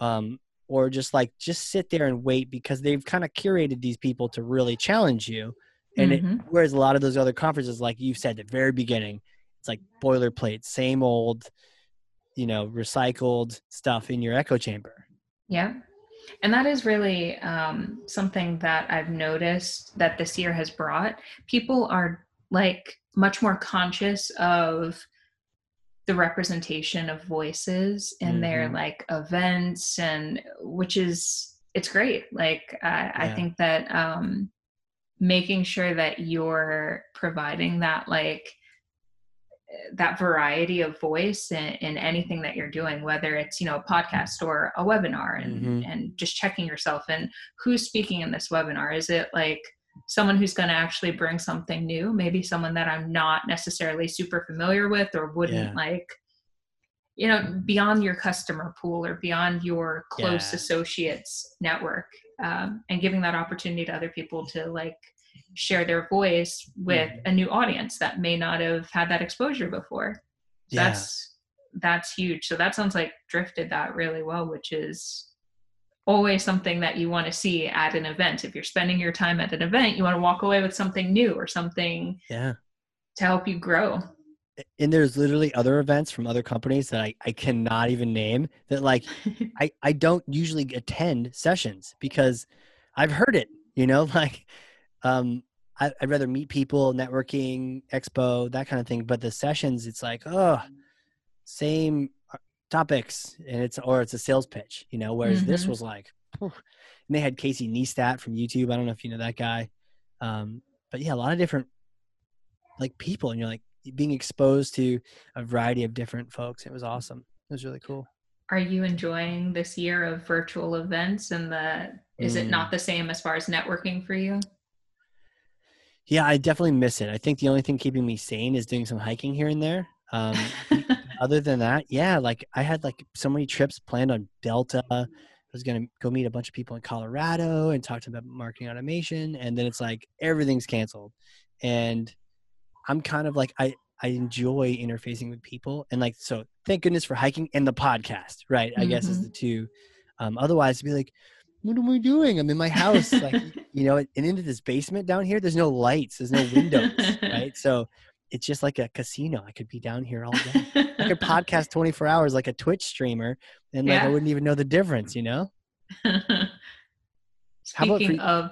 um, or just like just sit there and wait because they've kind of curated these people to really challenge you. And it, Mhm. whereas a lot of those other conferences, like you said at the very beginning, it's like boilerplate, same old, you know, recycled stuff in your echo chamber. Yeah. And that is really um, something that I've noticed that this year has brought. People are like much more conscious of the representation of voices in their Mhm. like events and which is it's great like I I think that um making sure that you're providing that like that variety of voice in, in anything that you're doing whether it's you know a podcast or a webinar and Mhm. and just checking yourself and who's speaking in this webinar is it like someone who's going to actually bring something new maybe someone that i'm not necessarily super familiar with or wouldn't Yeah. like you know beyond your customer pool or beyond your close Yeah. associates network um, and giving that opportunity to other people to like share their voice with Mhm. a new audience that may not have had that exposure before Yeah. that's that's huge so that sounds like drifted that really well which is always something that you want to see at an event if you're spending your time at an event you want to walk away with something new or something yeah. to help you grow and there's literally other events from other companies that I, I cannot even name that like I, I don't usually attend sessions because I've heard it, you know, like um I, would rather meet people, networking, expo, that kind of thing. But the sessions, it's like, oh, same topics, and it's or it's a sales pitch, you know. Whereas mm-hmm. this was like, and they had Casey Neistat from YouTube. I don't know if you know that guy, um, but yeah, a lot of different like people, and you're like being exposed to a variety of different folks. It was awesome. It was really cool. Are you enjoying this year of virtual events and the is mm. it not mm. the same as far as networking for you? Yeah, I definitely miss it. I think the only thing keeping me sane is doing some hiking here and there. Um, other than that, yeah, like I had like so many trips planned on Delta. I was gonna go meet a bunch of people in Colorado and talk to them about marketing automation, and then it's like everything's canceled. And I'm kind of like I I enjoy interfacing with people, and like so. Thank goodness for hiking and the podcast, right? I mm-hmm. guess is mm-hmm. the two. Um, otherwise, to be like, what am I doing? I'm in my house, like you know, and into this basement down here. There's no lights, there's no windows, right? So it's just like a casino. I could be down here all day. I could podcast 24 hours like a Twitch streamer, and like yeah. I wouldn't even know the difference, you know. speaking of,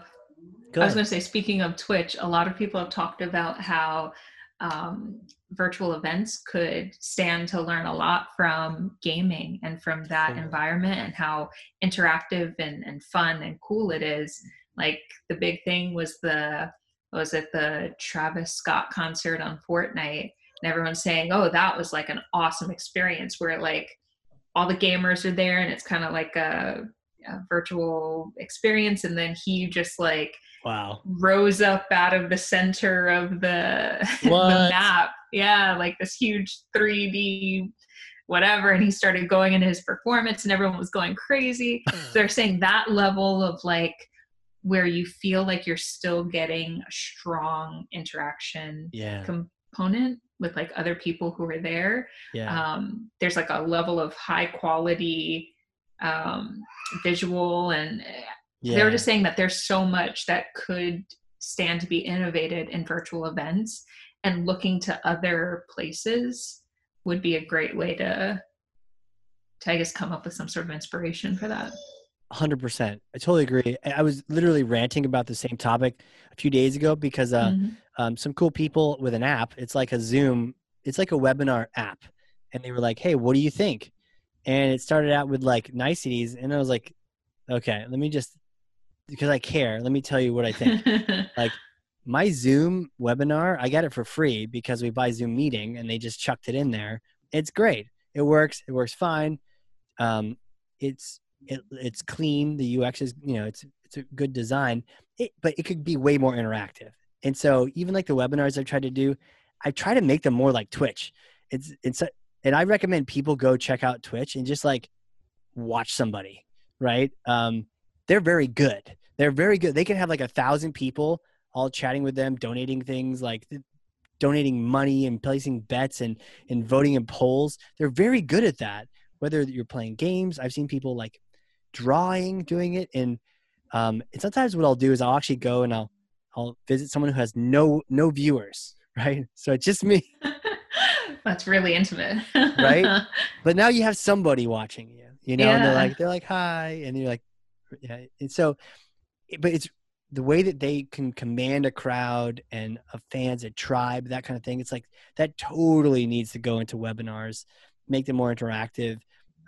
Go I was going to say, speaking of Twitch, a lot of people have talked about how um, virtual events could stand to learn a lot from gaming and from that environment and how interactive and, and fun and cool it is. Like the big thing was the was it the Travis Scott concert on Fortnite, and everyone's saying, "Oh, that was like an awesome experience," where like all the gamers are there, and it's kind of like a, a virtual experience, and then he just like wow. rose up out of the center of the, the map. Yeah like this huge 3d whatever and he started going into his performance and everyone was going crazy. They're saying that level of like where you feel like you're still getting a strong interaction yeah. component with like other people who are there yeah. um, there's like a level of high quality um, visual and yeah. they were just saying that there's so much that could stand to be innovated in virtual events and looking to other places would be a great way to to i guess come up with some sort of inspiration for that 100% i totally agree i was literally ranting about the same topic a few days ago because uh, mm-hmm. um, some cool people with an app it's like a zoom it's like a webinar app and they were like hey what do you think and it started out with like niceties and i was like okay let me just because I care, let me tell you what I think. like my Zoom webinar, I got it for free because we buy Zoom meeting and they just chucked it in there. It's great. It works. It works fine. Um, it's it, it's clean. The UX is you know it's it's a good design. It, but it could be way more interactive. And so even like the webinars I've tried to do, I try to make them more like Twitch. It's it's a, and I recommend people go check out Twitch and just like watch somebody, right? Um, they're very good. They're very good. They can have like a thousand people all chatting with them, donating things like donating money and placing bets and and voting in polls. They're very good at that. Whether you're playing games, I've seen people like drawing, doing it, and um, and sometimes what I'll do is I'll actually go and I'll I'll visit someone who has no no viewers, right? So it's just me. That's really intimate, right? But now you have somebody watching you, you know, yeah. and they're like they're like hi, and you're like, yeah. And so, but it's the way that they can command a crowd and a fans, a tribe, that kind of thing. It's like that totally needs to go into webinars, make them more interactive.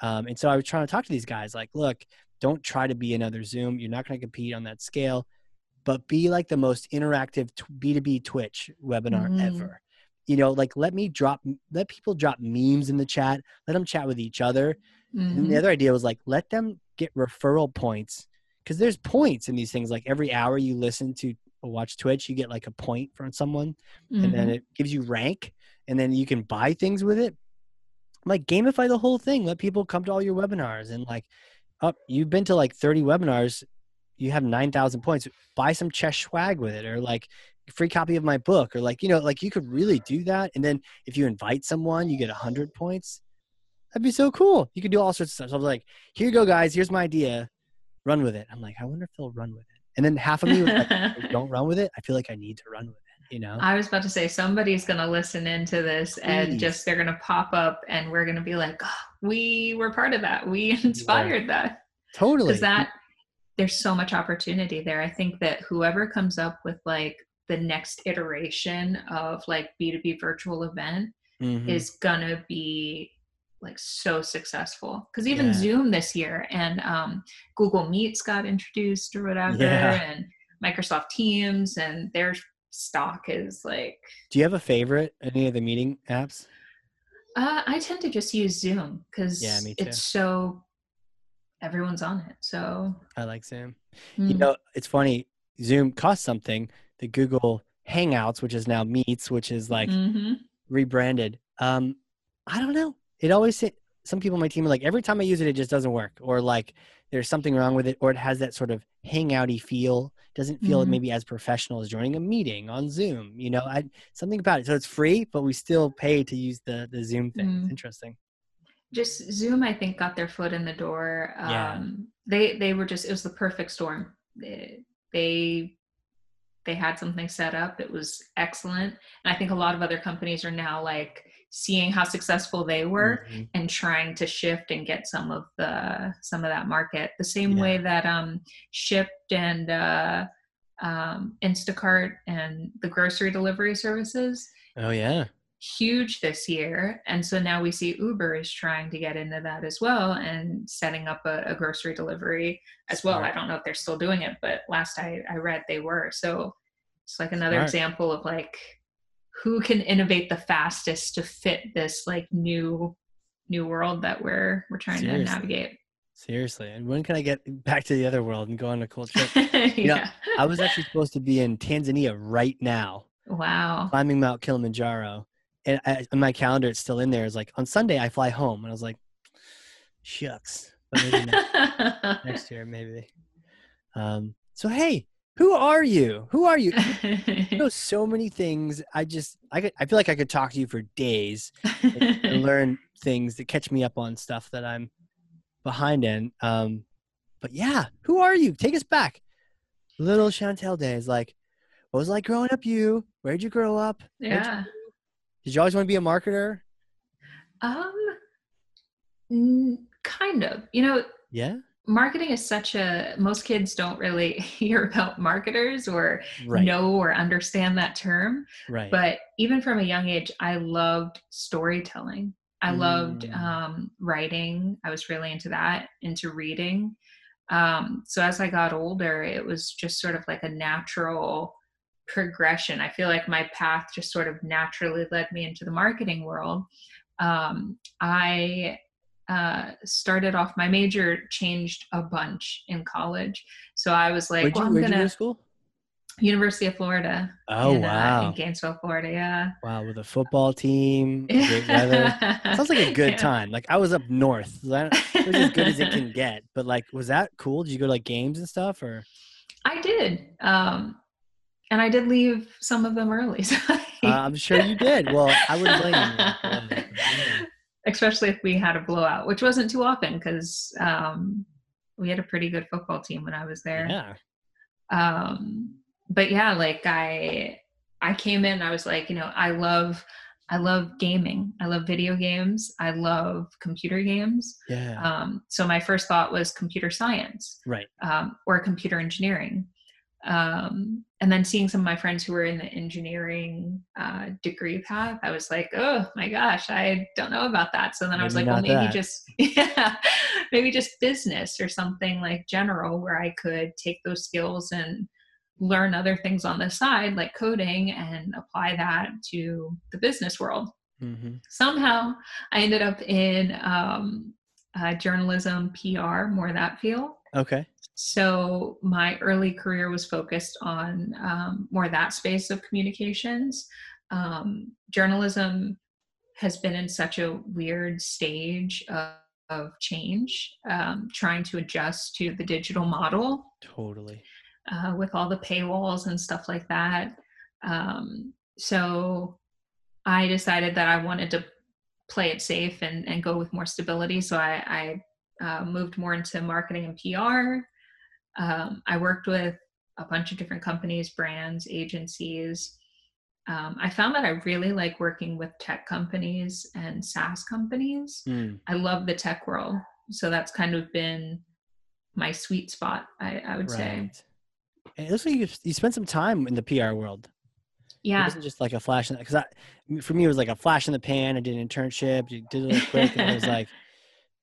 Um, and so I was trying to talk to these guys, like, look, don't try to be another Zoom. You're not going to compete on that scale, but be like the most interactive B2B Twitch webinar mm-hmm. ever. You know, like let me drop, let people drop memes in the chat, let them chat with each other. Mm-hmm. And the mm-hmm. other idea was like, let them get referral points because there's points in these things. Like every hour you listen to watch Twitch, you get like a point from someone, mm-hmm. and then mm-hmm. it gives you rank, and then you can buy things with it. Like gamify the whole thing. Let people come to all your webinars and like, up. Oh, you've been to like 30 webinars, you have 9,000 points. Buy some chess swag with it, or like free copy of my book, or like you know, like you could really do that. And then if you invite someone, you get 100 points. That'd be so cool. You could do all sorts of stuff. So I was like, here you go, guys. Here's my idea run with it. I'm like, I wonder if they'll run with it. And then half of me was like, don't run with it. I feel like I need to run with it. You know, I was about to say somebody's going to listen into this Please. and just they're going to pop up and we're going to be like, oh, we were part of that. We inspired yeah. that. Totally. Because that there's so much opportunity there. I think that whoever comes up with like the next iteration of like B2B virtual event Mhm. is gonna be like so successful because even Yeah. zoom this year and um, google meets got introduced or whatever Yeah. and microsoft teams and their stock is like Do you have a favorite? Any of the meeting apps? uh, i tend to just use zoom because Yeah, it's so everyone's on it so I like Zoom. You mm, know, it's funny. Zoom costs something. The Google Hangouts, which is now Meets, which is like mhm. rebranded. Um, I don't know. It always some people on my team are like every time I use it, it just doesn't work, or like there's something wrong with it, or it has that sort of hangouty feel. Doesn't feel Mhm. maybe as professional as joining a meeting on Zoom. You know, I something about it. So it's free, but we still pay to use the the Zoom thing. It's Mm. interesting. just zoom i think got their foot in the door um Yeah. they they were just it was the perfect storm they they they had something set up it was excellent and i think a lot of other companies are now like seeing how successful they were Mhm. and trying to shift and get some of the some of that market the same Yeah. way that um Shipt and uh um instacart and the grocery delivery services Oh yeah. huge this year and so now we see uber is trying to get into that as well and setting up a, a grocery delivery as well i don't know if they're still doing it but last i, I read they were so it's like another Smart. example of like who can innovate the fastest to fit this like new new world that we're we're trying Seriously. to navigate Seriously. And when can I get back to the other world and go on a cool trip? yeah. I was actually supposed to be in Tanzania right now, wow climbing Mount Kilimanjaro. And I, on my calendar, it's still in there. It's like on Sunday, I fly home. And I was like, shucks. But maybe next, next year, maybe. Um, so, hey, who are you? Who are you? You know so many things. I just, I, could, I feel like I could talk to you for days and learn things that catch me up on stuff that I'm behind in. Um, but yeah, who are you? Take us back. Little Chantelle days. Like, what was it like growing up? You? Where'd you grow up? yeah Did you always want to be a marketer? um kind of you know Yeah. Marketing is such a most kids don't really hear about marketers or Right. know or understand that term Right. but even from a young age i loved storytelling i loved Mm. um, writing i was really into that into reading um, so as i got older it was just sort of like a natural progression i feel like my path just sort of naturally led me into the marketing world um, i uh, started off my major changed a bunch in college so i was like where'd you, well i'm where'd you go gonna school? university of florida Oh, in, uh, wow. in Gainesville, Florida. Yeah. Wow. With a football team, great weather. Sounds like a good Yeah. time. Like, I was up north. so I- It was as good as it can get. But, like, was that cool? Did you go to like games and stuff? Or, I did. Um, and I did leave some of them early. So uh, I'm sure you did. Well, I wouldn't blame you. Especially if we had a blowout, which wasn't too often because um, we had a pretty good football team when I was there. Yeah. um but yeah like i i came in i was like you know i love i love gaming i love video games i love computer games Yeah. um so my first thought was computer science right. um, or computer engineering um and then seeing some of my friends who were in the engineering uh, degree path i was like oh my gosh i don't know about that so then i was like well maybe that. just yeah maybe just business or something like general where i could take those skills and learn other things on the side like coding and apply that to the business world hmm somehow i ended up in um, uh, journalism pr more that field Okay. So my early career was focused on um, more that space of communications. Um, journalism has been in such a weird stage of, of change, um, trying to adjust to the digital model Totally. uh, with all the paywalls and stuff like that. Um, so I decided that I wanted to play it safe and, and go with more stability. So I, I uh, moved more into marketing and PR. Um, I worked with a bunch of different companies, brands, agencies. Um, I found that I really like working with tech companies and SaaS companies. Mm. I love the tech world. So that's kind of been my sweet spot, I, I would say. Right. And it looks like you, you spent some time in the PR world. It Yeah. wasn't just like a flash in because I, for me, it was like a flash in the pan. I did an internship, you did it quick, and it was like,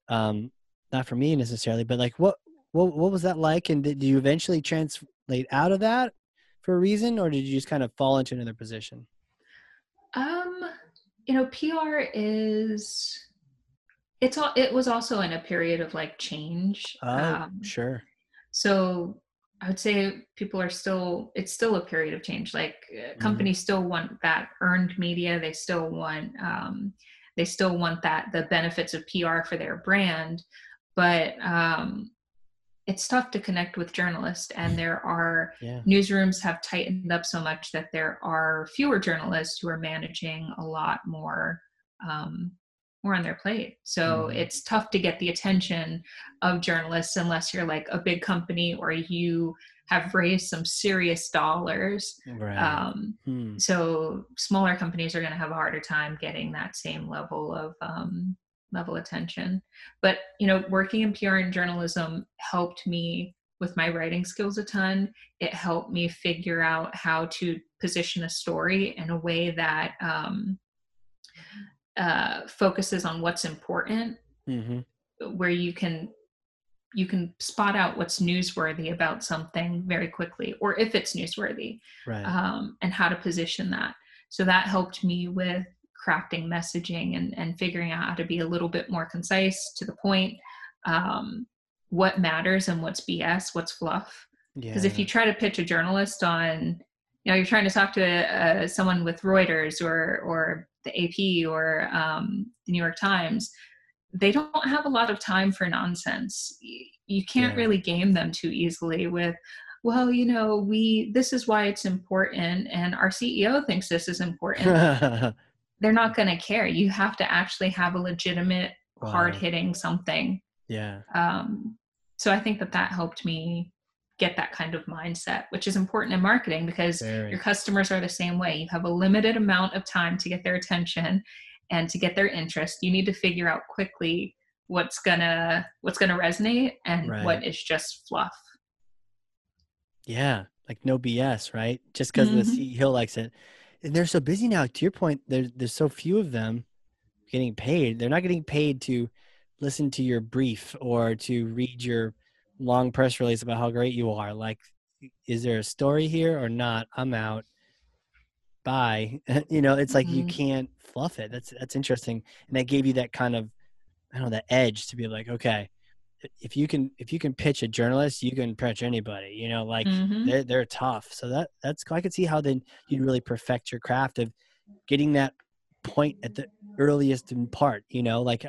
um, not for me necessarily, but like, what, what, what was that like? And did you eventually translate out of that for a reason, or did you just kind of fall into another position? Um, you know, PR is it's all it was also in a period of like change. Oh, Um, sure. so I would say people are still it's still a period of change. Like uh, companies still want that earned media. They still want um, they still want that the benefits of PR for their brand, but um, it's tough to connect with journalists, and there are Yeah. newsrooms have tightened up so much that there are fewer journalists who are managing a lot more um, more on their plate so Mhm. it's tough to get the attention of journalists unless you're like a big company or you have raised some serious dollars Right. um, Hmm. so smaller companies are going to have a harder time getting that same level of um, level attention but you know working in pr and journalism helped me with my writing skills a ton it helped me figure out how to position a story in a way that um, uh, focuses on what's important hmm where you can you can spot out what's newsworthy about something very quickly or if it's newsworthy Right. um, and how to position that. So that helped me with crafting messaging and, and figuring out how to be a little bit more concise to the point, um, what matters and what's BS, what's fluff. yeah. Because if you try to pitch a journalist on, you know, you're trying to talk to uh, someone with Reuters or or the AP or um, the New York Times, they don't have a lot of time for nonsense. You can't Yeah. really game them too easily with, well, you know, we this is why it's important, and our CEO thinks this is important. They're not going to care. You have to actually have a legitimate, Wow. hard hitting something yeah. um, so I think that that helped me get that kind of mindset, which is important in marketing because Very. your customers are the same way. You have a limited amount of time to get their attention and to get their interest. You need to figure out quickly what's gonna what's gonna resonate and Right. what is just fluff. Yeah, like no BS, right? Just because the Mhm. CEO likes it, they're so busy now. To your point, there's there's so few of them getting paid. They're not getting paid to listen to your brief or to read your long press release about how great you are. Like, is there a story here or not? I'm out. Bye. you know, it's like you Mhm. can't fluff it. That's that's interesting, and that gave you that kind of I don't know that edge to be like, okay, if you can if you can pitch a journalist, you can pitch anybody. You know, like Mhm. they're they're tough. So that that's I could see how then you'd really perfect your craft of getting that point at the earliest in part. You know, like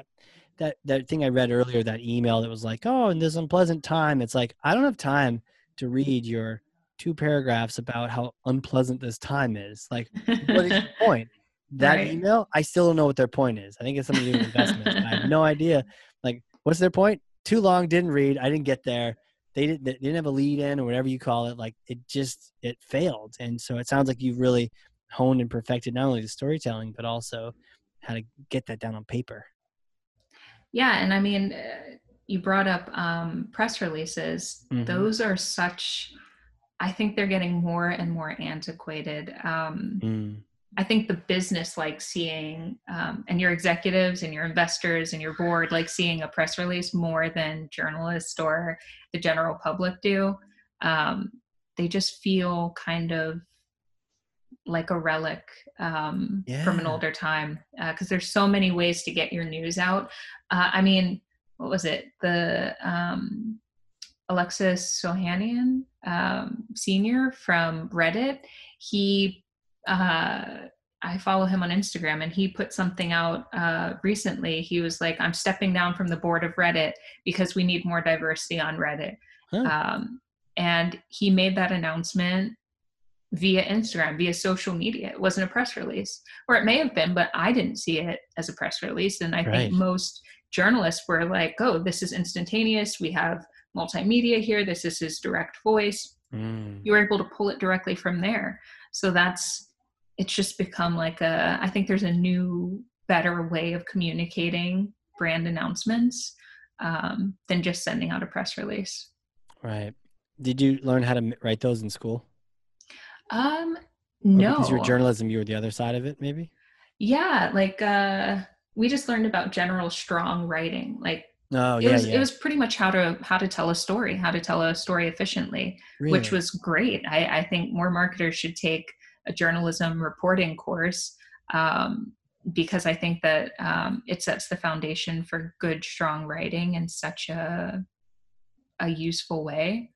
that that thing I read earlier, that email that was like, oh, in this unpleasant time. It's like I don't have time to read your two paragraphs about how unpleasant this time is. Like, what is the point? That Right. email, I still don't know what their point is. I think it's something to do with investments. I have no idea. Like, what's their point? Too long, didn't read. I didn't get there. They didn't. They didn't have a lead in or whatever you call it. Like, it just it failed. And so it sounds like you've really honed and perfected not only the storytelling but also how to get that down on paper. Yeah, and I mean, uh, you brought up um, press releases. Mhm. Those are such. I think they're getting more and more antiquated. Um, Mm. I think the business like seeing, um, and your executives and your investors and your board like seeing a press release more than journalists or the general public do. Um, they just feel kind of like a relic um, from an older time because there's so many ways to get your news out. Uh, I mean, what was it? The um, Alexis Ohanian um, Senior from Reddit. He, uh, I follow him on Instagram, and he put something out uh, recently. He was like, "I'm stepping down from the board of Reddit because we need more diversity on Reddit." Huh. Um, and he made that announcement via Instagram, via social media. It wasn't a press release, or it may have been, but I didn't see it as a press release. And I Right. think most journalists were like, "Oh, this is instantaneous. We have multimedia here. This is his direct voice." Mm. You were able to pull it directly from there. So that's it's just become like a. I think there's a new, better way of communicating brand announcements um, than just sending out a press release. Right. Did you learn how to write those in school? Um, no because you were journalism you were the other side of it maybe yeah like uh we just learned about general strong writing like oh it yeah was yeah it was pretty much how to how to tell a story how to tell a story efficiently which was great I, I think more marketers should take a journalism reporting course um, because i think that um, it sets the foundation for good strong writing in such a a useful way.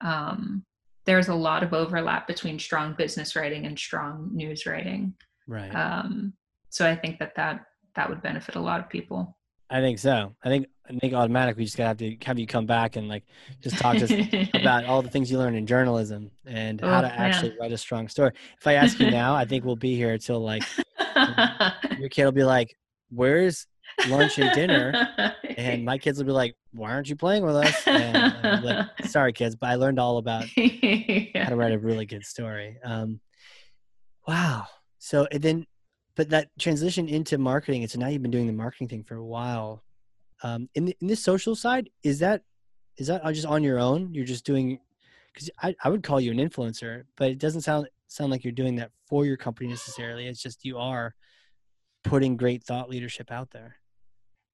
Um, there's a lot of overlap between strong business writing and strong news writing. Right. Um, so i think that that that would benefit a lot of people i think so. I think i think automatically we just gotta have to have you come back and like just talk to us about all the things you learned in journalism and how Oh, to actually write a strong story. If i ask you now i think we'll be here until like your kid will be like where's lunch and dinner? And my kids will be like why aren't you playing with us? And like sorry kids but i learned all about how to write a really good story. Um, wow. So and then, but that transition into marketing. And so now you've been doing the marketing thing for a while. Um, in the, in this social side, is that is that just on your own? You're just doing because I, I would call you an influencer, but it doesn't sound sound like you're doing that for your company necessarily. It's just you are putting great thought leadership out there.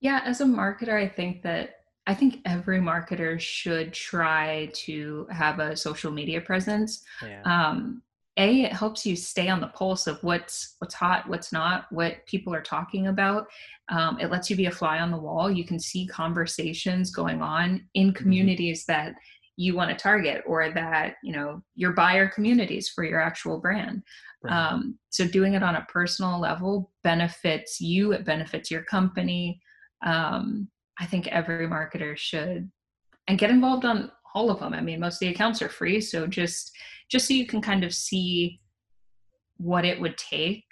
Yeah, as a marketer, I think that I think every marketer should try to have a social media presence. Yeah. Um, a, it helps you stay on the pulse of what's what's hot, what's not, what people are talking about. Um, it lets you be a fly on the wall. You can see conversations going on in communities that you want to target or that you know your buyer communities for your actual brand. Right. Um, so doing it on a personal level benefits you. It benefits your company. Um, I think every marketer should and get involved on all of them. I mean, most of the accounts are free, so just just so you can kind of see what it would take.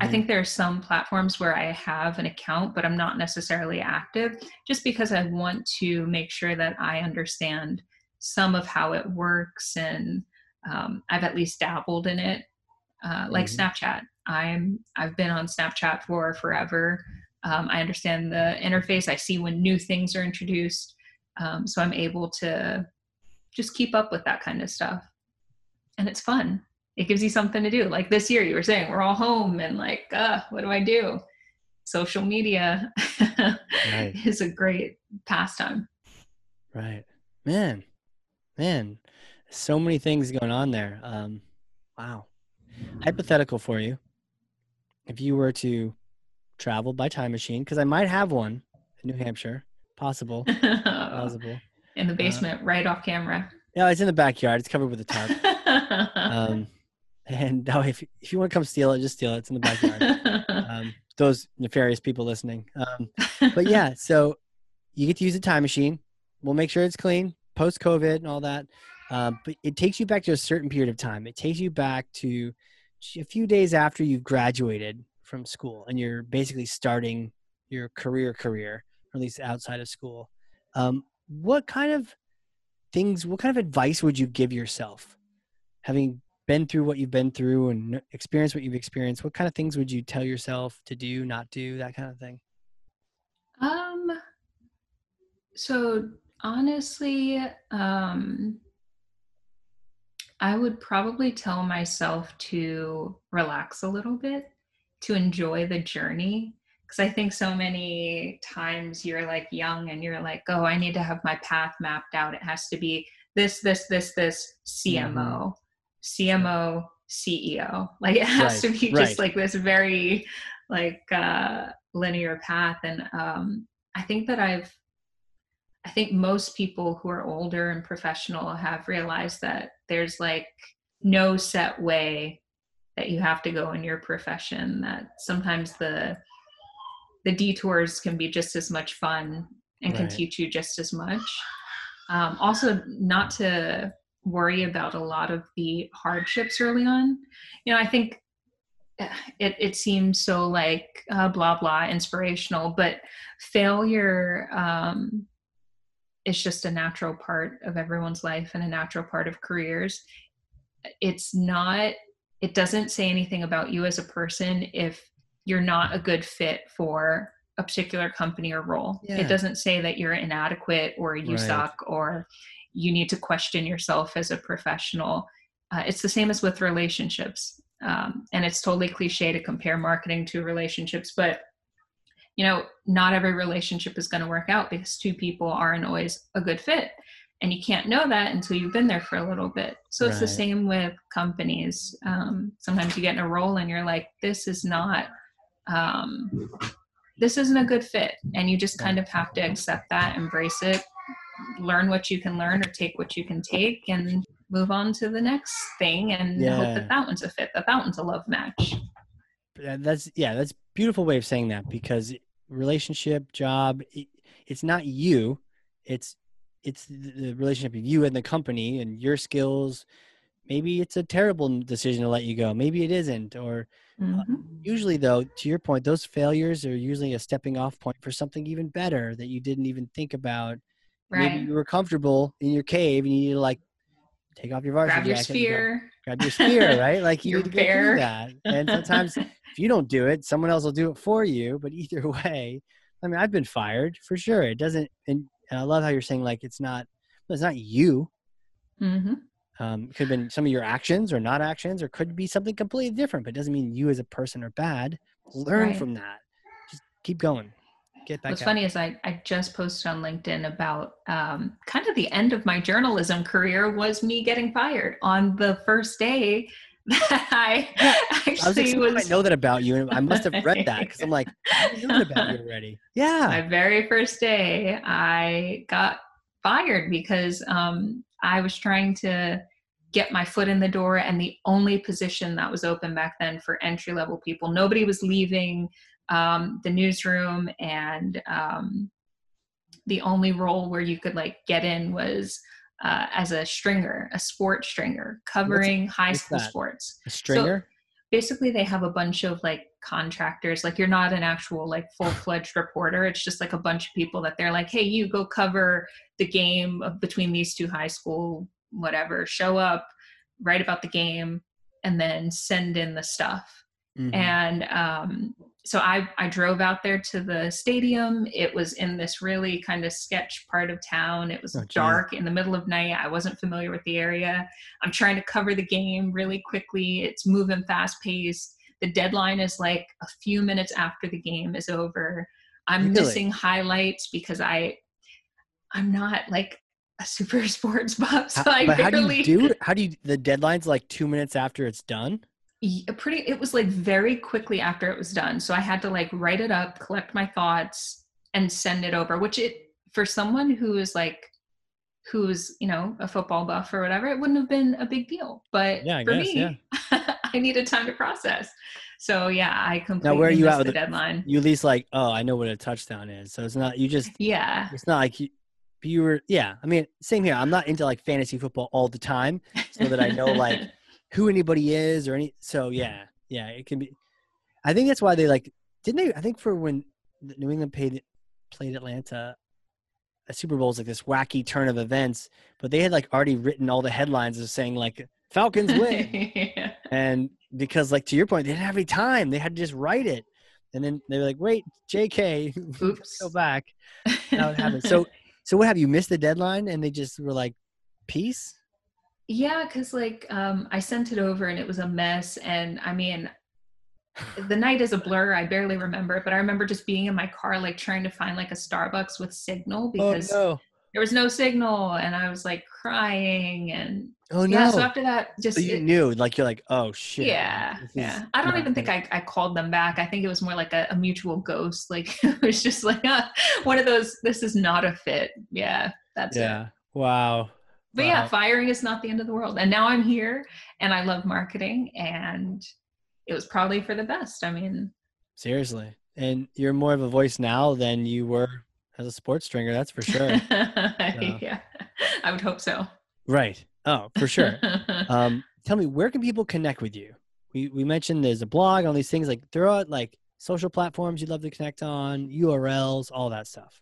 I Mhm. think there are some platforms where I have an account, but I'm not necessarily active just because I want to make sure that I understand some of how it works and um, I've at least dabbled in it. Uh, like Mhm. Snapchat, I'm I've been on Snapchat for forever. Um, I understand the interface. I see when new things are introduced, um, so I'm able to just keep up with that kind of stuff, and it's fun. It gives you something to do. Like this year, you were saying we're all home, and like, uh, what do I do? Social media Right. is a great pastime. Right. Man, man, so many things going on there. Um, wow. Hypothetical for you. If you were to travel by time machine, because I might have one in New Hampshire, possible, possible. In the basement, right off camera. Yeah, it's in the backyard. It's covered with a tarp. Um, and now if, if you want to come steal it, just steal it. It's in the backyard. Um, those nefarious people listening. Um, but yeah, so you get to use a time machine. We'll make sure it's clean post COVID and all that. Um, but it takes you back to a certain period of time. It takes you back to a few days after you've graduated from school and you're basically starting your career career, or at least outside of school. Um, what kind of things, what kind of advice would you give yourself? Having been through what you've been through and experienced what you've experienced, what kind of things would you tell yourself to do, not do, that kind of thing? Um so honestly, um I would probably tell myself to relax a little bit, to enjoy the journey because I think so many times you're like young and you're like, "Oh, I need to have my path mapped out. It has to be this this this this CMO, CMO, CEO. Like it has to be just right. like this very like uh linear path and um I think that I've I think most people who are older and professional have realized that there's like no set way that you have to go in your profession that sometimes the the detours can be just as much fun and can teach you just as much. Um, also not to worry about a lot of the hardships early on. You know i think eh, it, it seems so like uh, blah blah inspirational but failure um, is just a natural part of everyone's life and a natural part of careers. It's not it doesn't say anything about you as a person if you're not a good fit for a particular company or role. Yeah. it doesn't say that you're inadequate or you Right. suck or you need to question yourself as a professional. Uh, it's the same as with relationships. Um, and it's totally cliche to compare marketing to relationships but you know not every relationship is going to work out because two people aren't always a good fit. And you can't know that until you've been there for a little bit. So it's the same with companies. Um, sometimes you get in a role and you're like this is not um, this isn't a good fit. And you just kind of have to accept that embrace it learn what you can learn or take what you can take and move on to the next thing and hope that that one's a fit that that one's a love match. That's yeah that's a beautiful way of saying that because relationship job it, it's not you it's it's the relationship of you and the company and your skills maybe it's a terrible decision to let you go maybe it isn't or Mhm. usually though to your point those failures are usually a stepping off point for something even better that you didn't even think about right. maybe you were comfortable in your cave and you need to like take off your varsity grab your and go- grab your spear, right? Like you need to go through that. And sometimes if you don't do it, someone else will do it for you. But either way, I mean, I've been fired for sure. It doesn't, and, and I love how you're saying like it's not, it's not you. Mm hmm Um, could have been some of your actions or not actions, or could be something completely different. But it doesn't mean you as a person are bad. Learn Right. from that. Just keep going. Get back. What's out. funny is I, I just posted on LinkedIn about um, kind of the end of my journalism career was me getting fired on the first day that I Yeah, I was actually was, I know that about you, and I must have read that because I'm like, I knew that about you already. Yeah. my very first day I got fired because um, I was trying to get my foot in the door and the only position that was open back then for entry level people nobody was leaving um, the newsroom and um, the only role where you could like get in was uh, as a stringer a sport stringer covering high what's school that? sports A stringer. basically they have a bunch of like contractors like you're not an actual like full-fledged reporter it's just like a bunch of people that they're like hey you go cover the game of between these two high school whatever show up write about the game and then send in the stuff. Mhm. and um, so I, I drove out there to the stadium. It was in this really kind of sketch part of town. It was Oh, dark in the middle of night. I wasn't familiar with the area. I'm trying to cover the game really quickly. It's moving fast paced. The deadline is like a few minutes after the game is over. I'm Really? missing highlights because i i'm not like a super sports buff so How- i but how do you do? How do you? The deadline's like two minutes after it's done. pretty it was like very quickly after it was done so i had to like write it up collect my thoughts and send it over which it for someone who is like who's you know a football buff or whatever it wouldn't have been a big deal but Yeah, for guess, me i needed time to process so yeah i completely where are you missed at with the the- deadline You at least like, oh, I know what a touchdown is. So it's not you just. yeah It's not like you. You were, yeah. I mean, same here. I'm not into like fantasy football all the time, so that I know like who anybody is or any. So yeah, yeah, it can be. I think that's why they like didn't they? I think for when New England played played Atlanta, a Super Bowl is like this wacky turn of events, but they had like already written all the headlines of saying like Falcons win, yeah. and because like to your point, they didn't have any time, they had to just write it, and then they were like, wait, J.K. oops go back. How it happened. So, so what have you missed the deadline? And they just were like, peace. Yeah, because like um, I sent it over and it was a mess. And I mean, the night is a blur. I barely remember it, but I remember just being in my car, like trying to find like a Starbucks with signal because oh no! There was no signal, and I was like crying. And Oh no! yeah, so after that, just so you it- knew, like you're like, oh shit. yeah, yeah. I don't even think I, I called them back. I think it was more like a, a mutual ghost. Like it was just like uh, one of those. This is not a fit. Yeah, that's it. Yeah. Wow. but yeah firing is not the end of the world and now i'm here and i love marketing and it was probably for the best i mean Seriously. And you're more of a voice now than you were as a sports stringer. That's for sure. yeah i would hope so right. Oh, for sure. um, tell me, where can people connect with you? We we mentioned there's a blog, all these things. Like throw out like social platforms you'd love to connect on, URLs, all that stuff.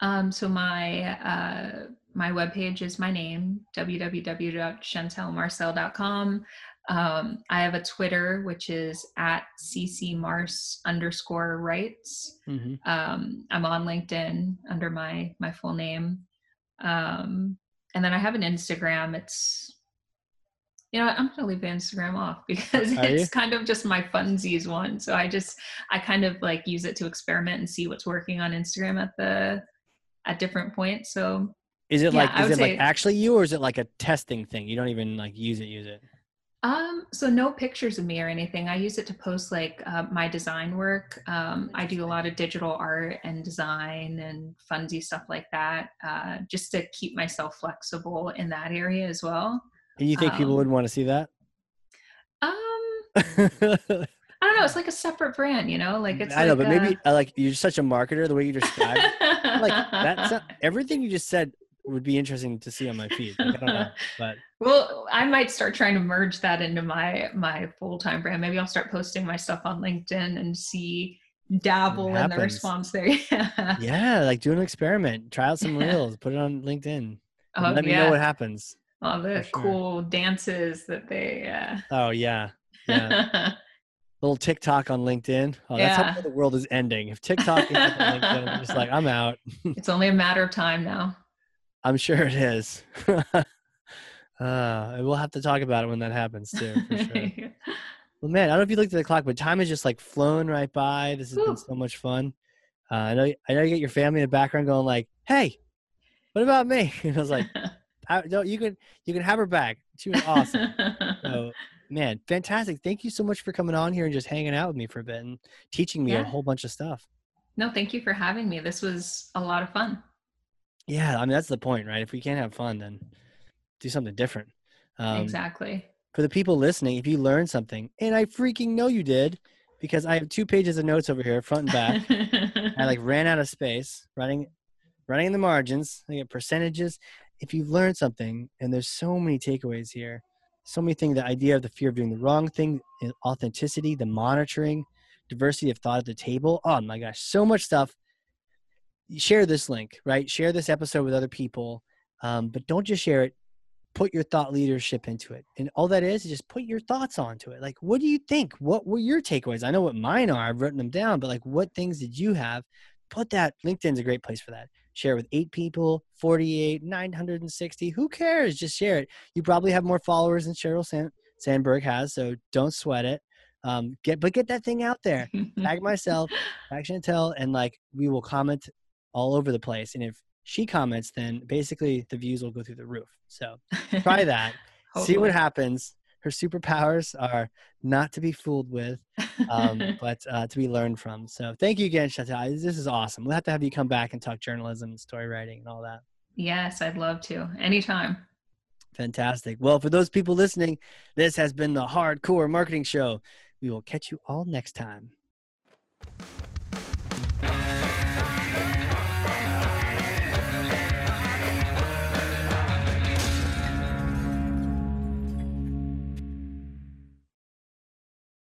um, so my uh, my webpage is my name www.chantelmarcel.com um, i have a twitter which is at ccmars underscore rights Mm-hmm. um, i'm on linkedin under my my full name um, and then i have an instagram it's You know. I'm gonna leave Instagram off because Are it's you? kind of just my funsies one. So I just I kind of like use it to experiment and see what's working on Instagram at the at different points. So Is it Yeah, like is it like actually you or is it like a testing thing? You don't even like use it, use it. Um, so no pictures of me or anything. I use it to post like uh, my design work. Um, I do a lot of digital art and design and funzy stuff like that, uh, just to keep myself flexible in that area as well. And you think people Um, would want to see that? Um, I don't know. It's like a separate brand, you know. Like it's. I know, like but maybe uh, like you're such a marketer the way you describe like that's that's not, everything you just said would be interesting to see on my feed. Like, I don't know, but Well, I might start trying to merge that into my my full time brand. Maybe I'll start posting my stuff on LinkedIn and see dabble in the response there. Yeah. yeah, like do an experiment, try out some reels, put it on LinkedIn. Oh, let me yeah. know what happens. All the sure. cool dances that they. Uh... Oh yeah, yeah. Little TikTok on LinkedIn. Oh, that's Yeah. how the world is ending. If TikTok is on LinkedIn, I'm just like I'm out. it's only a matter of time now. I'm sure it is. uh, we'll have to talk about it when that happens too. For sure. Well, man, I don't know if you looked at the clock, but time has just like flown right by. This has been so much fun. Uh, I know, I know you get your family in the background going like, "Hey, what about me?" And I was like, I, "No, you can, you can have her back. She was awesome." so, man, fantastic! Thank you so much for coming on here and just hanging out with me for a bit and teaching me a whole bunch of stuff. no, thank you for having me. This was a lot of fun. Yeah, I mean that's the point, right? If we can't have fun, then do something different. Um, exactly. for the people listening, if you learned something, and I freaking know you did, because I have two pages of notes over here, front and back. I like ran out of space, running, running in the margins. I get percentages. If you've learned something, and there's so many takeaways here, so many things. The idea of the fear of doing the wrong thing, authenticity, the monitoring, diversity of thought at the table. Oh my gosh, so much stuff. Share this link, right? Share this episode with other people, um, but don't just share it. Put your thought leadership into it, and all that is is just put your thoughts onto it. Like, what do you think? What were your takeaways? I know what mine are. I've written them down, but like, what things did you have? Put that. LinkedIn's a great place for that. Share with eight people, 48, 960. Who cares? Just share it. You probably have more followers than Sheryl Sand- Sandberg has, so don't sweat it. Um, get but get that thing out there. Tag myself, tag Chantelle, and like we will comment all over the place. And if she comments, then basically the views will go through the roof. So try that. See what happens. Her superpowers are not to be fooled with, um, but uh, to be learned from. So thank you again, Chantelle. This is awesome. We'll have to have you come back and talk journalism and story writing and all that. yes, I'd love to. Anytime. Fantastic. Well, for those people listening, this has been the Hard Corps Marketing Show. We will catch you all next time.